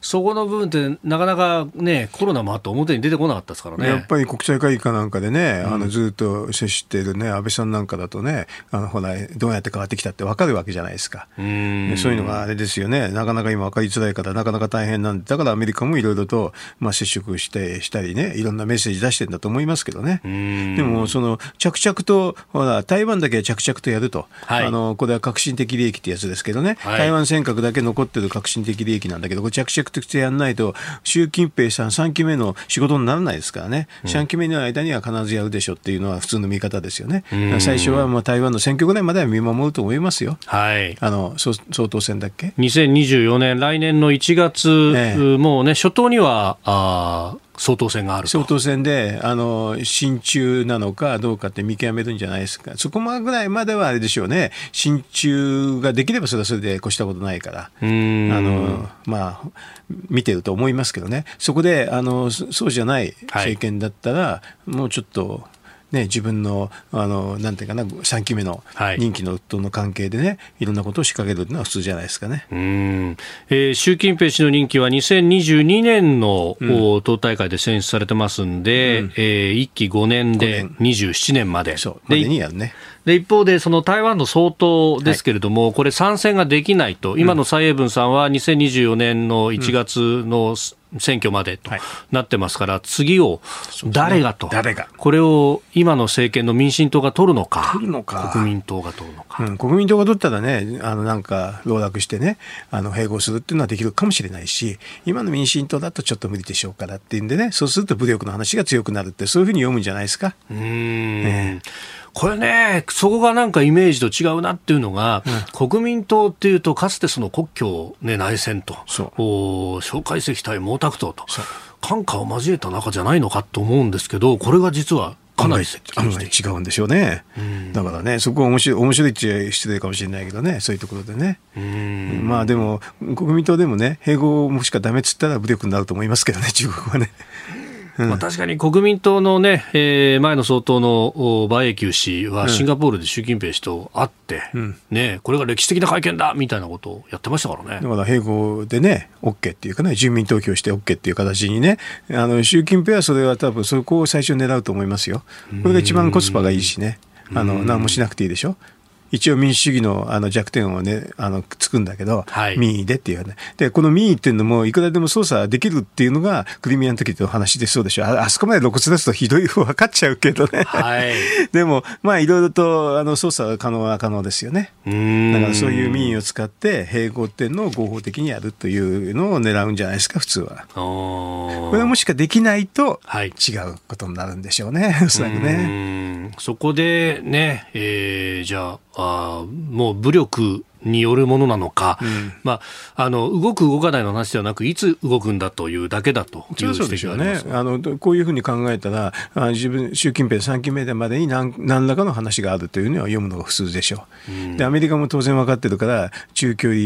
そこの部分ってなかなかね、コロナもあって表に出てこなかったですからねや。っぱり国際会議かなんかでね、あのずっと接しているね、安倍さんなんかだとね、あのほら、どうやって変わってきたって分かるわけじゃないですか。そういうのがあれですよね、なかなか今分かりづらいから、なかなか大変なんで、だからアメリカもいろいろと、まあ、接触してしたりね、いろんなメッセージ出してるんだと思いますけどね。でも、その、着々と、ほら、台湾だけ着々とやると、はい、あのこれは革新的利益ってやつですけどね、はい、台湾尖閣だけ残ってる革新的利益なんだけど、これ着々としてやらないと、習近平さん3期目の仕事にならないですからね。3期目の間には必ずやるでしょっていうのは普通の見方ですよね。最初はまあ台湾の選挙ぐらいまでは見守ると思いますよ。はい。あの総統選だっけ ?2024 年、来年の1月、ね、もうね、初頭には、あ総統選がある総統選で、あの、親中なのかどうかって見極めるんじゃないですか。そこまぐらいまではあれでしょうね。親中ができればそれはそれで越したことないから。あの、まあ、見てると思いますけどね。そこで、あの、そうじゃない政権だったら、はい、もうちょっと、ね、自分のあのなんていうかな3期目の任期の夫の関係でね、はい、いろんなことを仕掛けるのは普通じゃないですかね。うん、えー、習近平氏の任期は2022年の、うん、党大会で選出されてますんで、うん、えー、1期5年で27年。まで。そうまでにやるね。で一方で、その台湾の総統ですけれども、はい、これ、参戦ができないと、今の蔡英文さんは2024年の1月の選挙までとなってますから、次を誰がと、誰が。これを今の政権の民進党が取るのか、取るのか。国民党が取るのか、うん、国民党が取ったらね、あのなんか、籠絡してね、あの併合するっていうのはできるかもしれないし、今の民進党だとちょっと無理でしょうからっていうんでね、そうすると武力の話が強くなるって、そういうふうに読むんじゃないですか。うん、ねこれね、そこがなんかイメージと違うなっていうのが、うん、国民党っていうと、かつてその国境、ね、内戦と、お蒋介石対毛沢東と、感化を交えた中じゃないのかと思うんですけど、これが実はかなり案外違うんでしょうね、うん、だからね、そこは面白い面白いっちゃ失礼かもしれないけどね、そういうところでね、まあでも、国民党でもね、併合もしかだめっつったら武力になると思いますけどね、中国はね。まあ、確かに国民党の、ねえー、前の総統の馬英九氏はシンガポールで習近平氏と会って、うん、ね、これが歴史的な会見だみたいなことをやってましたからねだから併合でね、OK っていうかね、住民投票して OK っていう形にね、あの習近平はそれは多分そこを最初狙うと思いますよ。これが一番コスパがいいしね。あの何もしなくていいでしょ。一応民主主義のあの弱点をね、あの、つくんだけど、はい、民意でっていうね。で、この民意っていうのも、いくらでも操作できるっていうのが、クリミアの時の話でそうでしょ。ああそこまで露骨ですとひどい分かっちゃうけどね。はい、[LAUGHS] でも、まあ、いろいろと、あの、操作可能は可能ですよね。だからそういう民意を使って、併合っていうのを合法的にやるというのを狙うんじゃないですか、普通は。これはもしかできないと、違うことになるんでしょうね、はい、おそらくね。そこでね、えー、じゃあ、あもう武力によるものなのか、うん、まあ、あの動く、動かないの話ではなく、いつ動くんだというだけだというそうですよね。あの、こういうふうに考えたら、あ自分習近平3期目でまでに何何らかの話があるというのは読むのが普通でしょう、うん、で、アメリカも当然分かってるから、中距離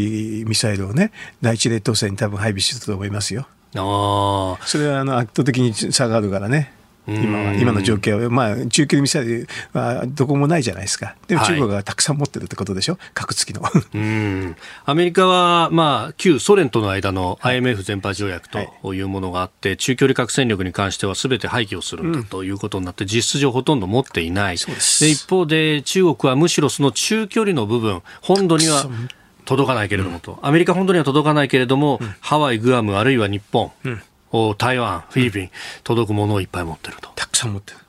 ミサイルをね、第一列島線に多分配備してると思いますよ。あそれはあの圧倒的に差があるからね。今は今の状況。は、まあ、中距離ミサイルはどこもないじゃないですか、でも中国がたくさん持ってるってことでしょ、核付きの。うん。アメリカは、まあ、旧ソ連との間の IMF 全般条約とい。うものがあって、はい、中距離核戦力に関してはすべて廃棄をするんだということになって、実質上ほとんど持っていない、で一方で中国はむしろその中距離の部分、本土には届かないけれどもと、アメリカ本土には届かないけれども、ハワイ、グアム、あるいは日本、台湾、フィリピン、届くものをいっぱい持ってると。たくさん持ってる。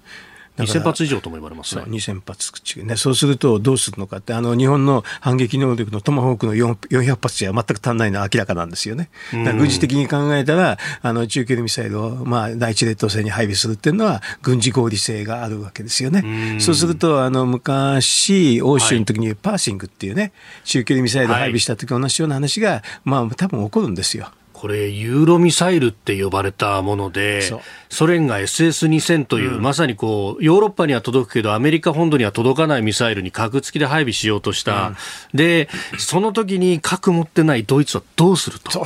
2000発以上とも言われますね。そう2000発、ね、そうするとどうするのかって、あの日本の反撃能力のトマホークの400発じゃ全く足んないのは明らかなんですよね。軍事的に考えたら、あの中距離ミサイルを、まあ、第一列島線に配備するっていうのは、軍事合理性があるわけですよね。うそうすると、あの昔、欧州の時にパーシングっていうね、中距離ミサイルを配備した時同じような話が、まあ多分起こるんですよ。これ、ユーロミサイルって呼ばれたもので、ソ連が SS2000 という、うん、まさにこう、ヨーロッパには届くけど、アメリカ本土には届かないミサイルに核付きで配備しようとした。うん、で、その時に核持ってないドイツはどうすると？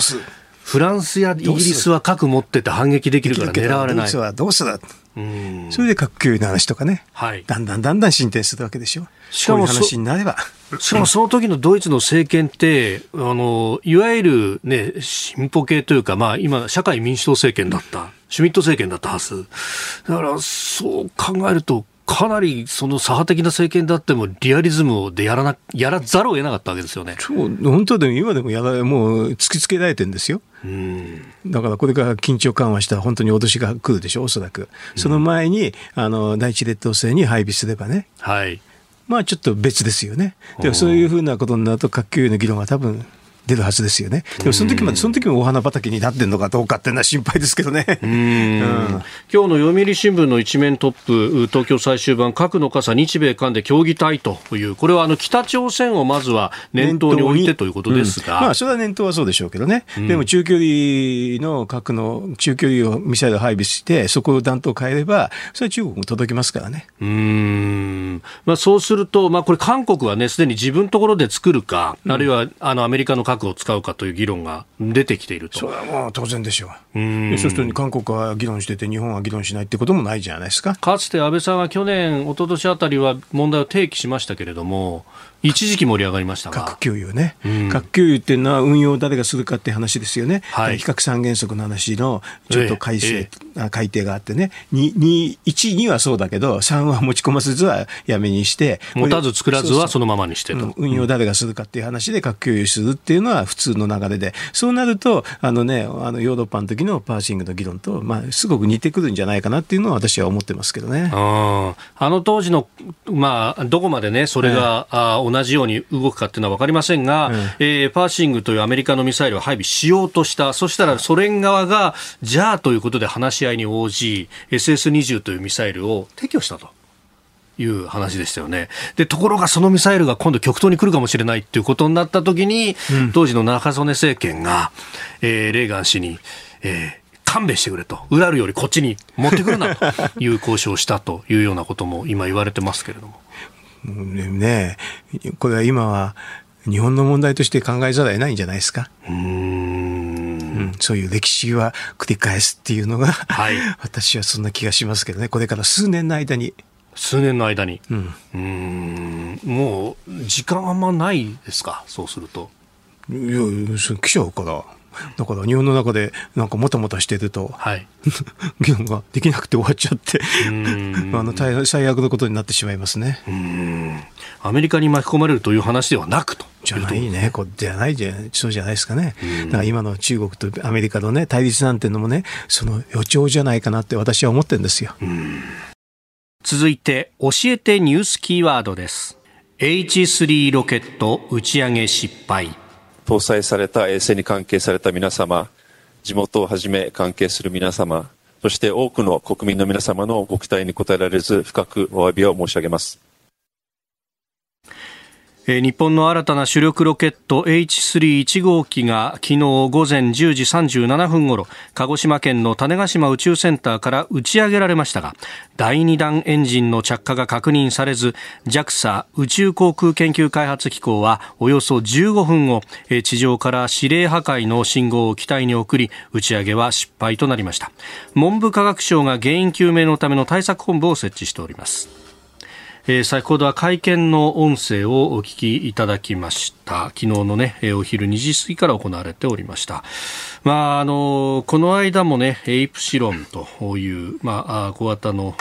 フランスやイギリスは核持ってて反撃できるから狙われない。ドイツはどうするそれで核共有の話とかね、はい、だんだんだんだん進展するわけでしょ。しかも話になれば。しかもその時のドイツの政権って、あの、いわゆるね、進歩系というか、まあ今、社会民主党政権だった、シュミット政権だったはず。だから、そう考えると、かなりその左派的な政権であっても、リアリズムでやらなやらざるを得なかったわけですよね。本当でも今でもやらもう突きつけられてるんですよ。うんだからこれから緊張緩和したら本当に脅しが来るでしょ、おそらく。その前に、あの第一列島線に配備すればね。はい。まあちょっと別ですよね。でもそういうふうなことになると、核共有の議論は多分出るはずですよね。でもその時まで、その時もお花畑になってるのかどうかっていうのは心配ですけどね。うん、今日の読売新聞の一面トップ、東京最終版、核の傘、日米韓で協議たいという、これはあの北朝鮮をまずは念頭に置いてということですが。うん、まあ、それは念頭はそうでしょうけどね。でも中距離の核の、中距離をミサイル配備して、そこを弾頭変えれば、それは中国も届きますからね。うん。まあ、そうすると、まあ、これ韓国はね、すでに自分のところで作るか、あるいはあのアメリカの核を使うかという議論が出てきていると。それはもう当然でしょう。うんそうすると韓国は議論してて、日本は議論しないってこともないじゃないですか。かつて安倍さんは去年、一昨年あたりは問題を提起しましたけれども、一時期盛り上がりましたが。核共有ね、うん、核共有っていうのは運用を誰がするかって話ですよね、はい、比較三原則の話のちょっと改正、えー、改定があってね、2、2、1、2はそうだけど、3は持ち込ませずはやめにして、持たず作らずはそのままにしてと。運用誰がするかっていう話で核共有するっていうのは普通の流れで、そうなると、あのね、あのヨーロッパの時のパーシングの議論と、まあ、すごく似てくるんじゃないかなっていうのは私は思ってますけどね。あの当時の、まあ、どこまでね、それが、え同じように動くかっていうのは分かりませんが、うん、えー、パーシングというアメリカのミサイルを配備しようとした、そしたらソ連側が、じゃあということで話し合いに応じ、SS20 というミサイルを撤去したと。いう話でしたよね。で、ところがそのミサイルが今度極東に来るかもしれないっていうことになった時に、うん、当時の中曽根政権が、えー、レーガン氏に、えー、勘弁してくれと、ウラルよりこっちに持ってくるなという交渉をしたというようなことも今言われてますけれども。[LAUGHS] ねこれは今は日本の問題として考えざるを得ないんじゃないですか？うんうんそういう歴史は繰り返すっていうのが、はい、[LAUGHS] 私はそんな気がしますけどね、これから数年の間に。数年の間に。うん、うんもう、時間あんまないですか、そうすると。いや、来ちゃうから。だから日本の中でなんかもたもたしてると、はい、[LAUGHS] 議論ができなくて終わっちゃって [LAUGHS] あの最悪のことになってしまいますね。アメリカに巻き込まれるという話ではなくと。じゃないね、こじゃないじゃそうじゃないですかね。だから今の中国とアメリカのね対立なんていうのもねその予兆じゃないかなって私は思ってるんですよ。続いて教えてニュースキーワードです。H3 ロケット打ち上げ失敗。搭載された衛星に関係された皆様、地元をはじめ関係する皆様、そして多くの国民の皆様のご期待に応えられず、深くお詫びを申し上げます。日本の新たな主力ロケット H31 号機が昨日午前10時37分ごろ鹿児島県の種子島宇宙センターから打ち上げられましたが第2段エンジンの着火が確認されず JAXA 宇宙航空研究開発機構はおよそ15分後地上から指令破壊の信号を機体に送り打ち上げは失敗となりました。文部科学省が原因究明のための対策本部を設置しております。えー、先ほどは会見の音声をお聞きいただきました。昨日のね、えー、お昼2時過ぎから行われておりました。まああのこの間もねエイプシロンというまあ小型の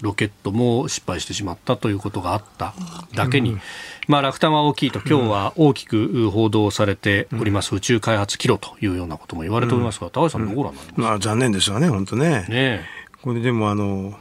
ロケットも失敗してしまったということがあっただけに、うん、まあ、落胆は大きいと、今日は大きく報道されております、宇宙開発キロというようなことも言われておりますが、高橋さん、どうご覧になりますか、まあ、残念ですよね、本当ね。ねこれでもあの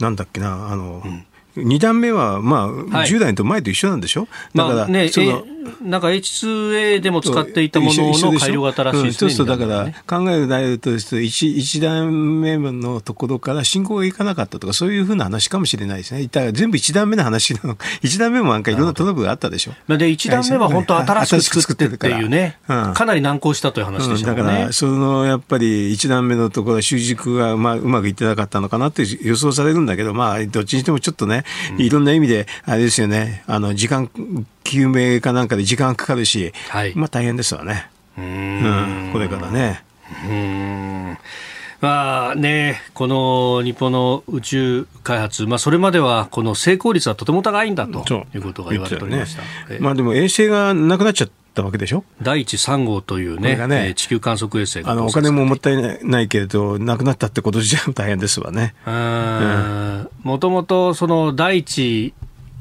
なんだっけな、あの、うん。2段目は、まあ、はい、10代と前と一緒なんでしょ？だから、ね、その、なんか H2A でも使っていたものの改良型らしいですね。そうすると、だから、考える内容として1、1段目のところから信号がいかなかったとか、そういうふうな話かもしれないですね。全部1段目の話なの。[LAUGHS] 1段目もなんかいろんなトラブルがあったでしょ。で、1段目は本当新しく作ってっていうね、かなり難航したという話でしたね。だから、その、やっぱり1段目のところは習熟が、まあ、うまくいってなかったのかなって予想されるんだけど、まあ、どっちにしてもちょっとね、いろんな意味で、あれですよね、あの、時間救命かなんかで時間かかるし、はい、まあ大変ですわね。うん、これからね。うんまあね、この日本の宇宙開発、まあ、それまではこの成功率はとても高いんだということが言われておりました。ね、まあ、でも衛星がなくなっちゃったわけでしょ？第一3号というね、ね地球観測衛星あのお金ももったいないけれど、なくなったってこと自体も大変ですわね。もともとその第一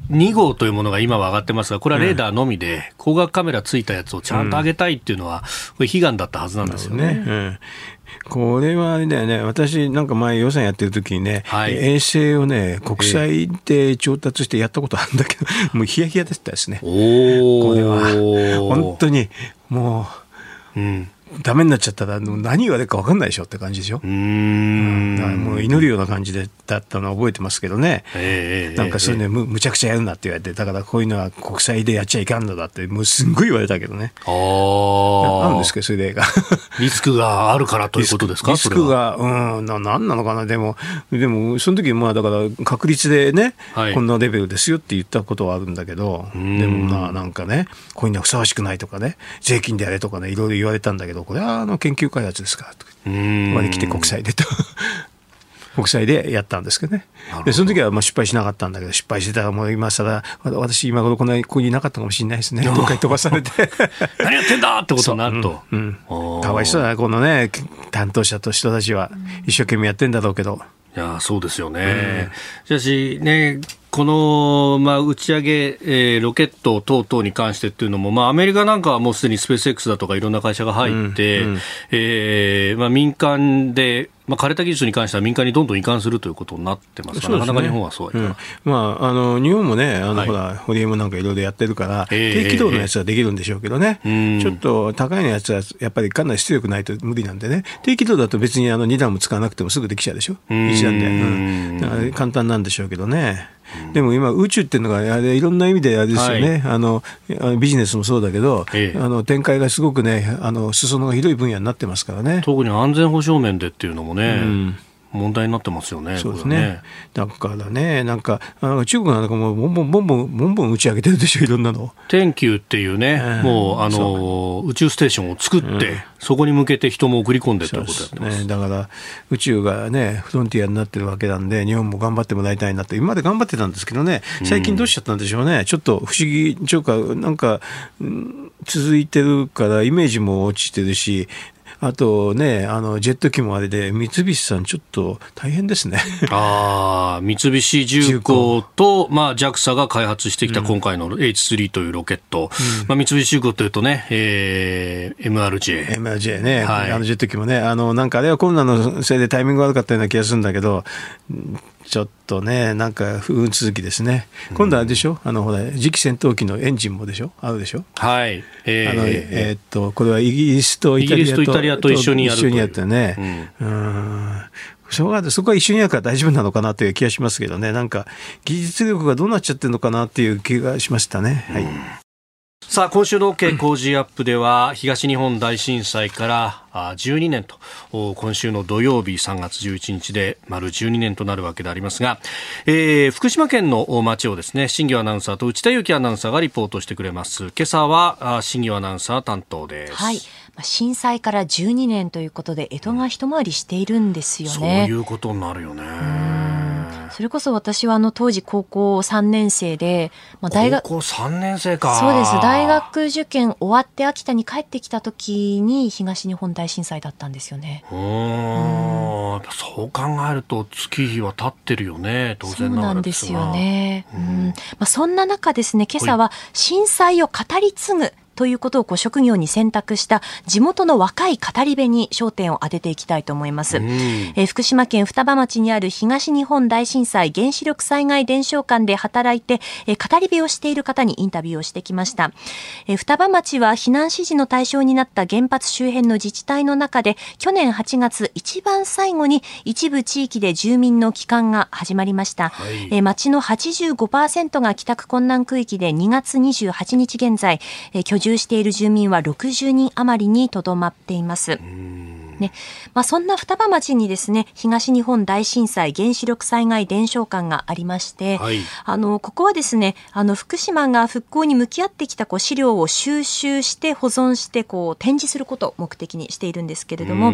2号というものが今は上がってますが、これはレーダーのみで、光学カメラついたやつをちゃんと上げたいっていうのは、これ、悲願だったはずなんですよね。うん。これはあれだよね、私なんか前予算やってる時にね、はい、衛星をね、国際で調達してやったことあるんだけど、[LAUGHS] もうヒヤヒヤでしたですね。これは、本当にもう、うん、ダメになっちゃったら何言われるか分かんないでしょって感じでしょ。うん、もう祈るような感じでだったのは覚えてますけどね、えー、なんかそういうのむむちゃくちゃやるなって言われてだからこういうのは国際でやっちゃいかんのだってもうすんごい言われたけどね。ああるんですけどそれが。リスクがあるからということですかリスクがうんななんなのかな。でもでもその時まあだから確率でね、はい、こんなレベルですよって言ったことはあるんだけどでもまあなんかねこういうのはふさわしくないとかね税金でやれとかねいろいろ言われたんだけどこれはあの研究開発ですからと割り切って国際でと国際でやったんですけどね。で、その時はまあ失敗しなかったんだけど、失敗してたらもう今更、私今頃こんなここにいなかったかもしれないですね。[LAUGHS] どっかに飛ばされて。[LAUGHS] 何やってんだってことになると。うん。かわいそうだな、このね、担当者と人たちは一生懸命やってんだろうけど。いや、そうですよね。しかしね、この、まあ、打ち上げ、えー、ロケット等々に関してっていうのも、まあ、アメリカなんかはもうすでにスペース X だとかいろんな会社が入って、うんうん、えー、まあ、民間で、まあ、枯れた技術に関しては民間にどんどん移管するということになってますが、ね、なかなか日本はそうや、うん、まあ、あの日本もね、あの、はい、ほら、ホリエモンなんかいろいろやってるから、えー、低軌道のやつはできるんでしょうけどね、えー、ちょっと高いのやつはやっぱりかなり出力ないと無理なんでね、低軌道だと別にあの2段も使わなくてもすぐできちゃうでしょ、1段で、うん、だから簡単なんでしょうけどね。でも今、宇宙っていうのがあれいろんな意味であれですよね、はい、あのビジネスもそうだけど、ええ、あの展開がすごくね、あの裾野が広い分野になってますからね。特に安全保障面でっていうのもね。うん問題になってますよね。そうですね。ねだからね、なんか、中国なんかもボンボンボンボンボンボン打ち上げてるでしょ、[LAUGHS] いろんなの。天球っていうね、えー、もう、あの、宇宙ステーションを作って、うん、そこに向けて人も送り込んでってことやって。ね、だから、宇宙がね、フロンティアになってるわけなんで、日本も頑張ってもらいたいなと、今まで頑張ってたんですけどね、最近どうしちゃったんでしょうね。うん、ちょっと不思議、ちょうか、なんか、続いてるからイメージも落ちてるし、あとね、あのジェット機もあれで、三菱さん、ちょっと大変ですね。[LAUGHS] あ三菱重工と、まあ、JAXA が開発してきた今回の H3 というロケット、うん、まあ、三菱重工というとね、えー、MRJ。MRJ ね、はい、あのジェット機もね、あのなんかあれはコロナのせいでタイミング悪かったような気がするんだけど、ちょっとね、なんか不運続きですね。今度はあれでしょ、あのほら次期戦闘機のエンジンもでしょ、あるでしょ？はい。えー、あのえー、っとこれはイギリスとイタリアとリアと一緒にやる一緒にやってね。うん、うん不そこはそこは一緒にやるから大丈夫なのかなという気がしますけどねなんか技術力がどうなっちゃってるのかなっていう気がしましたね。はい、さあ今週の OK 工事アップでは東日本大震災から12年と今週の土曜日3月11日で丸12年となるわけでありますが、えー、福島県の町をですね新業アナウンサーと内田有紀アナウンサーがリポートしてくれます。今朝は新業アナウンサー担当です。はい。震災から12年ということで江戸が一回りしているんですよね、そういうことになるよね。それこそ私はあの当時高校3年生で、まあ、大学高校3年生か。そうです。大学受験終わって秋田に帰ってきた時に東日本大震災だったんですよね。うん。そう考えると月日は経ってるよね当然そうなんですよね、うん、まあ、そんな中ですね今朝は震災を語り継ぐということをこう職業に選択した地元の若い語り部に焦点を当てていきたいと思います。え福島県双葉町にある東日本大震災原子力災害伝承館で働いて、え語り部をしている方にインタビューをしてきました。え双葉町は避難指示の対象になった原発周辺の自治体の中で去年8月一番最後に一部地域で住民の帰還が始まりました。はい、え町の85%が帰宅困難区域で2月28日現在、え居住している住民は60人余りにとどまっています。ね。まあ、そんな双葉町にですね、東日本大震災原子力災害伝承館がありまして、はい、あの、ここはですね、あの、福島が復興に向き合ってきたこう資料を収集して保存して、こう、展示することを目的にしているんですけれども、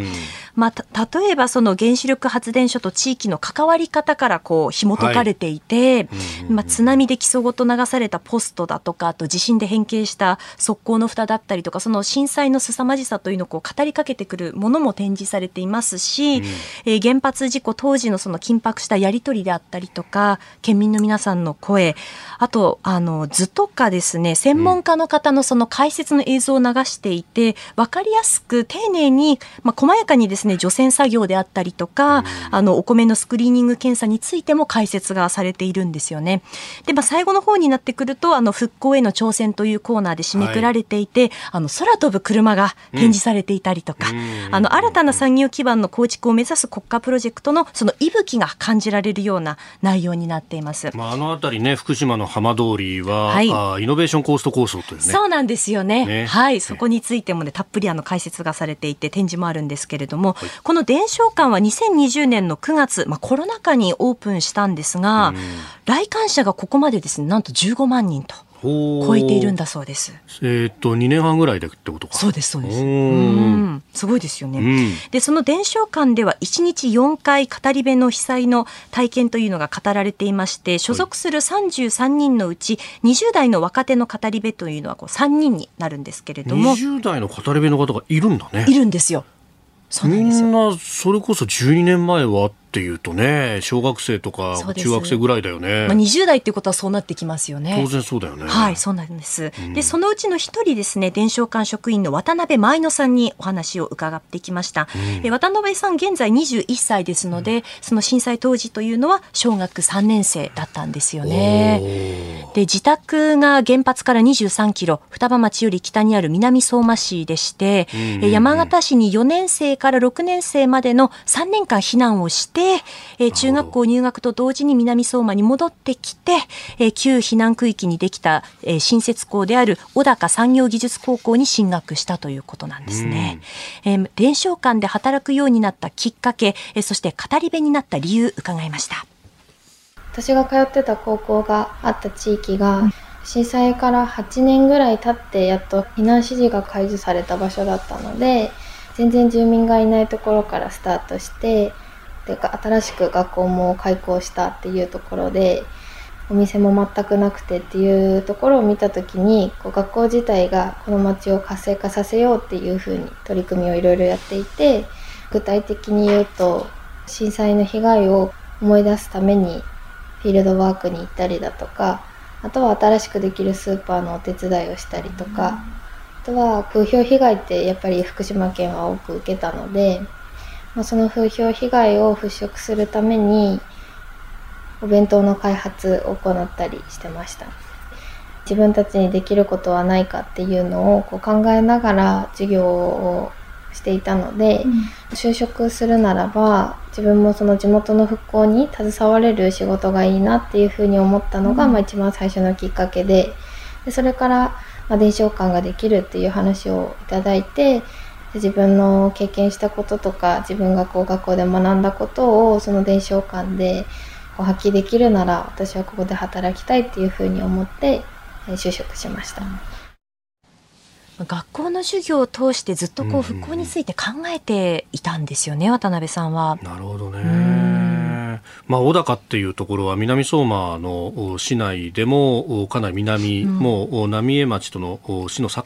まあ、例えばその原子力発電所と地域の関わり方からこう、紐解かれていて、はい、まあ、津波で基礎ごと流されたポストだとか、あと地震で変形した側溝の蓋だったりとか、その震災の凄まじさというのをこう語りかけてくるものも展示されていますし、うん、えー、原発事故当時のその緊迫したやり取りであったりとか県民の皆さんの声あとあの図とかですね専門家の方のその解説の映像を流していて、うん、分かりやすく丁寧に、まあ、細やかにですね除染作業であったりとか、うん、あのお米のスクリーニング検査についても解説がされているんですよね。で、まあ、最後の方になってくるとあの復興への挑戦というコーナーで締めくられていて、はい、あの空飛ぶ車が展示されていたりとか、あの新たな産業基盤の構築を目指す国家プロジェクトのその息吹が感じられるような内容になっています。まあ、あのあたりね、福島の浜通りは、はい、あイノベーションコースト構想というね。そうなんですよね。ねはい、そこについてもね、たっぷりあの解説がされていて、展示もあるんですけれども、はい、この伝承館は2020年の9月、まあ、コロナ禍にオープンしたんですが、来館者がここまでですね、なんと15万人と。超えているんだそうです。えー、っと2年半ぐらいでってことか。そうですそうです。うんすごいですよね。うん、でその伝承館では1日4回語り部の被災の体験というのが語られていまして所属する33人のうち20代の若手の語り部というのはこう3人になるんですけれども20代の語り部の方がいるんだね。いるんですよ。みんなそれこそ12年前はっていうとね小学生とか中学生ぐらいだよね、まあ、20代っていうことはそうなってきますよね。当然そうだよね。はいそうなんです、うん、でそのうちの一人ですね伝承館職員の渡辺舞乃さんにお話を伺ってきました、うん、渡辺さん現在21歳ですので、うん、その震災当時というのは小学3年生だったんですよね。で自宅が原発から23キロ双葉町より北にある南相馬市でして、山形市に4年生から6年生までの3年間避難をして、えー、中学校入学と同時に南相馬に戻ってきて、えー、旧避難区域にできた、えー、新設校である小高産業技術高校に進学したということなんですね。えー、伝承館で働くようになったきっかけ、えー、そして語り部になった理由伺いました。私が通ってた高校があった地域が、震災から8年ぐらい経ってやっと避難指示が解除された場所だったので全然住民がいないところからスタートしてで新しく学校も開校したっていうところでお店も全くなくてっていうところを見た時にこう学校自体がこの町を活性化させようっていうふうに取り組みをいろいろやっていて具体的に言うと震災の被害を思い出すためにフィールドワークに行ったりだとかあとは新しくできるスーパーのお手伝いをしたりとかあとは風評被害ってやっぱり福島県は多く受けたので、まあ、その風評被害を払拭するためにお弁当の開発を行ったりしてました。自分たちにできることはないかっていうのをこう考えながら授業をしていたので、うん、就職するならば自分もその地元の復興に携われる仕事がいいなっていうふうに思ったのが、うん、まあ、一番最初のきっかけで。でそれから、まあ、伝承館ができるっていう話をいただいて自分の経験したこととか自分がこう学校で学んだことをその伝承館でこう発揮できるなら私はここで働きたいっていうふうに思って就職しました。学校の授業を通してずっとこう復興について考えていたんですよね、渡辺さんは。なるほどね。まあ、小高っていうところは南相馬の市内でもかなり南、うん、も浪江町との市の境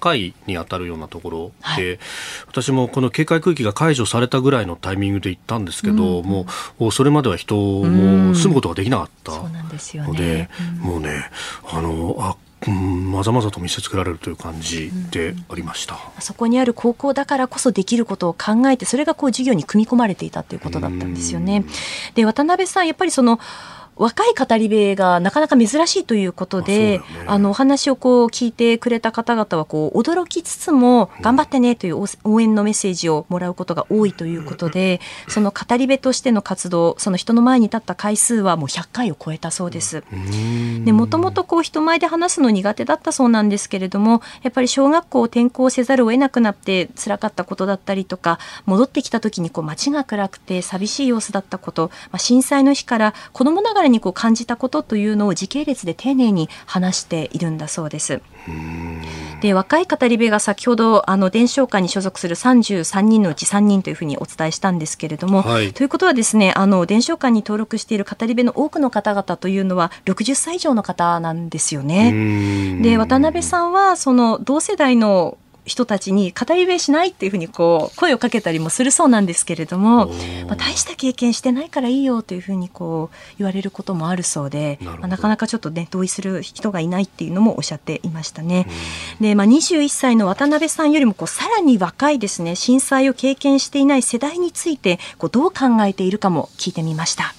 にあたるようなところで、はい、私もこの警戒区域が解除されたぐらいのタイミングで行ったんですけど、うん、もうそれまでは人も住むことができなかったので、うん、もうねあのあうん、まざまざと見せつけられるという感じでありました、うん、そこにある高校だからこそできることを考えてそれがこう授業に組み込まれていたということだったんですよね。で渡辺さんやっぱりその若い語り部がなかなか珍しいということで、あ、ね、のお話をこう聞いてくれた方々はこう驚きつつも頑張ってねという応援のメッセージをもらうことが多いということで、その語り部としての活動、その人の前に立った回数はもう100回を超えたそうです。で、もともとこう人前で話すの苦手だったそうなんですけれども、やっぱり小学校を転校せざるを得なくなって辛かったことだったりとか、戻ってきた時にこう街が暗くて寂しい様子だったこと、まあ、震災の日から子供ながらにこう感じたことというのを時系列で丁寧に話しているんだそうです。で若い語り部が先ほどあの伝承館に所属する33人のうち3人というふうにお伝えしたんですけれども、はい、ということはですねあの伝承館に登録している語り部の多くの方々というのは60歳以上の方なんですよね。で渡辺さんはその同世代の人たちに語り部しないっていうふうにこう声をかけたりもするそうなんですけれども、まあ、大した経験してないからいいよというふうにこう言われることもあるそうでな,、まあ、なかなかちょっとね同意する人がいないっていうのもおっしゃっていましたね。で、まあ、21歳の渡辺さんよりもこうさらに若いですね震災を経験していない世代についてこうどう考えているかも聞いてみました。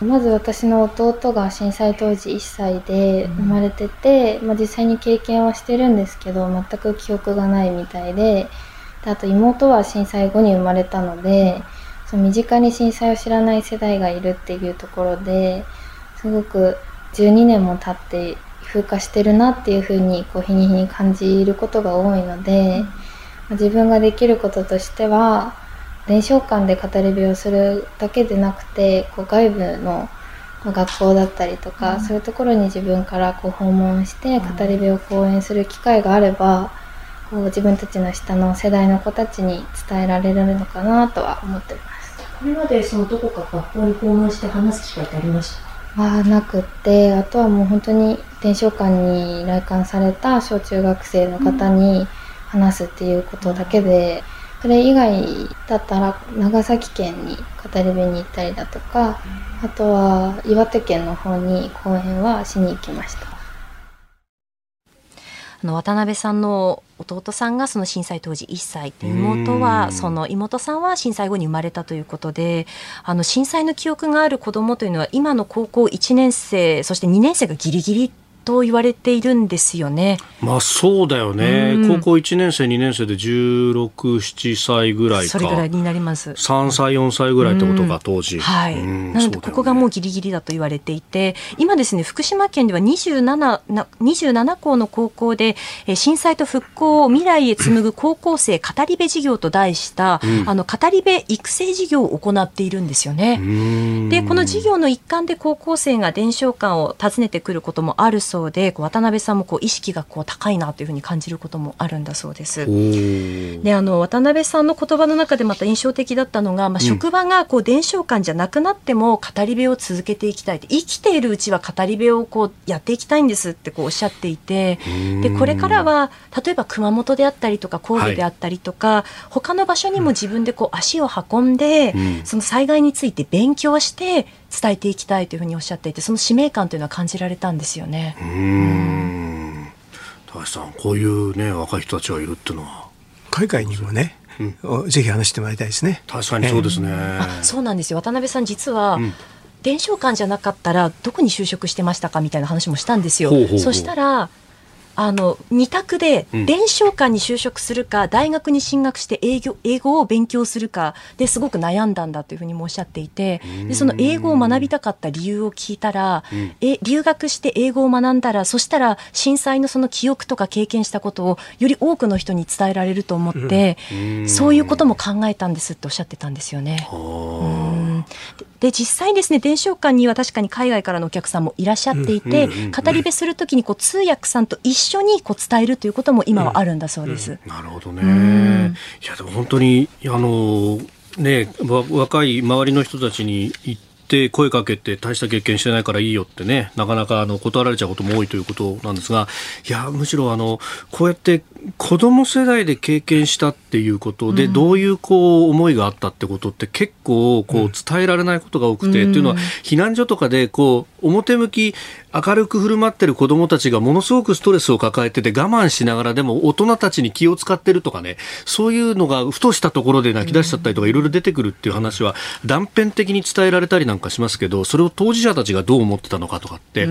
まず私の弟が震災当時1歳で生まれてて、まあ、実際に経験はしてるんですけど全く記憶がないみたいでであと妹は震災後に生まれたのでその身近に震災を知らない世代がいるっていうところですごく12年も経って風化してるなっていうふうにこう日に日に感じることが多いので、まあ、自分ができることとしては伝承館で語り部をするだけでなくてこう外部の学校だったりとか、うん、そういうところに自分からこう訪問して語り部を講演する機会があれば、こう自分たちの下の世代の子たちに伝えられるのかなとは思ってます。これまでそのどこか学校に訪問して話す機会ってありました？はなくってあとはもう本当に伝承館に来館された小中学生の方に話すっていうことだけで、うんそれ以外だったら長崎県に語り部に行ったりだとか、あとは岩手県の方に講演はしに行きました。あの渡辺さんの弟さんがその震災当時1歳で妹はその妹さんは震災後に生まれたということであの震災の記憶がある子どもというのは今の高校1年生そして2年生がギリギリと言われているんですよね。まあそうだよね。うん、高校1年生、2年生で16、7歳ぐらいか。それぐらいになります。3歳、4歳ぐらいってことか、当時。はい。なので、ここがもうギリギリだと言われていて、今ですね、福島県では27な27校の高校で、え震災と復興を未来へ紡ぐ高校生語り部事業と題した、うん、あの語り部育成事業を行っているんですよね。で、この事業の一環で高校生が伝承館を訪ねてくることもあるそうそうで渡辺さんもこう意識がこう高いなというふうに感じることもあるんだそうです。であの渡辺さんの言葉の中でまた印象的だったのが、まあ、職場がこう伝承館じゃなくなっても語り部を続けていきたい生きているうちは語り部をこうやっていきたいんですってこうおっしゃっていてでこれからは例えば熊本であったりとか神戸であったりとか、はい、他の場所にも自分でこう足を運んで、うん、その災害について勉強して伝えていきたいというふうにおっしゃっていてその使命感というのは感じられたんですよね。うん高橋さんこういうね若い人たちがいるっていうのは海外にもね、うん、ぜひ話してもらいたいですね。確かにそうですね。あそうなんですよ渡辺さん実は、うん伝承館じゃなかったらどこに就職してましたかみたいな話もしたんですよ。ほうほうほうそしたらあの二択で伝承館に就職するか、大学に進学して英語英語を勉強するかですごく悩んだんだというふうにもおっしゃっていてでその英語を学びたかった理由を聞いたら、うん、え留学して英語を学んだらそしたら震災のその記憶とか経験したことをより多くの人に伝えられると思って、うん、そういうことも考えたんですっておっしゃってたんですよね。で実際ですね伝承館には確かに海外からのお客さんもいらっしゃっていて、語り部するときにこう通訳さんと一緒にこう伝えるということも今はあるんだそうです。なるほどね。いやでも本当にあのね若い周りの人たちに言って声かけて大した経験してないからいいよってねなかなかあの断られちゃうことも多いということなんですがいやむしろあのこうやって子供世代で経験したっていうことで、どういうこう思いがあったってことって結構こう伝えられないことが多くて、っていうのは避難所とかでこう表向き明るく振る舞ってる子供たちがものすごくストレスを抱えてて我慢しながらでも大人たちに気を使ってるとかねそういうのがふとしたところで泣き出しちゃったりとかいろいろ出てくるっていう話は断片的に伝えられたりなんかしますけどそれを当事者たちがどう思ってたのかとかって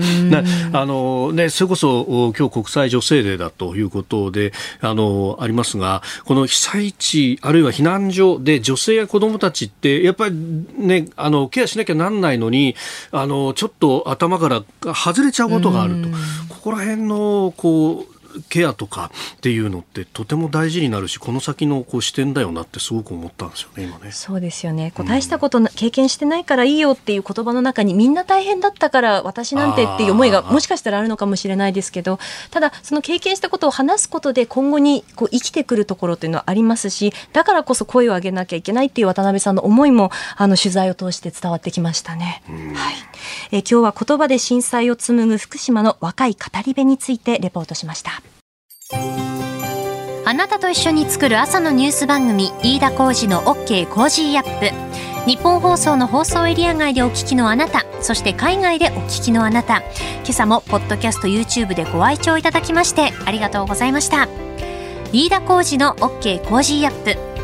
あの、ね、それこそ今日国際女性デーだということであのありますがこの被災地あるいは避難所で女性や子どもたちってやっぱり、ね、あのケアしなきゃなんないのにあのちょっと頭から外れちゃうことがあると。ここら辺のこうケアとかっていうのってとても大事になるしこの先のこう視点だよなってすごく思ったんですよね今ね。そうですよねこう大したこと経験してないからいいよっていう言葉の中にみんな大変だったから私なんてっていう思いがもしかしたらあるのかもしれないですけどただその経験したことを話すことで今後にこう生きてくるところっていうのはありますしだからこそ声を上げなきゃいけないっていう渡辺さんの思いもあの取材を通して伝わってきましたね。はいえ今日は言葉で震災を紡ぐ福島の若い語り部についてレポートしました。あなたと一緒に作る朝のニュース番組飯田浩二の OK コージーアップ。日本放送の放送エリア外でお聞きのあなたそして海外でお聞きのあなた。今朝もポッドキャスト YouTube でご愛聴いただきましてありがとうございました。飯田浩司の OK Cozy up。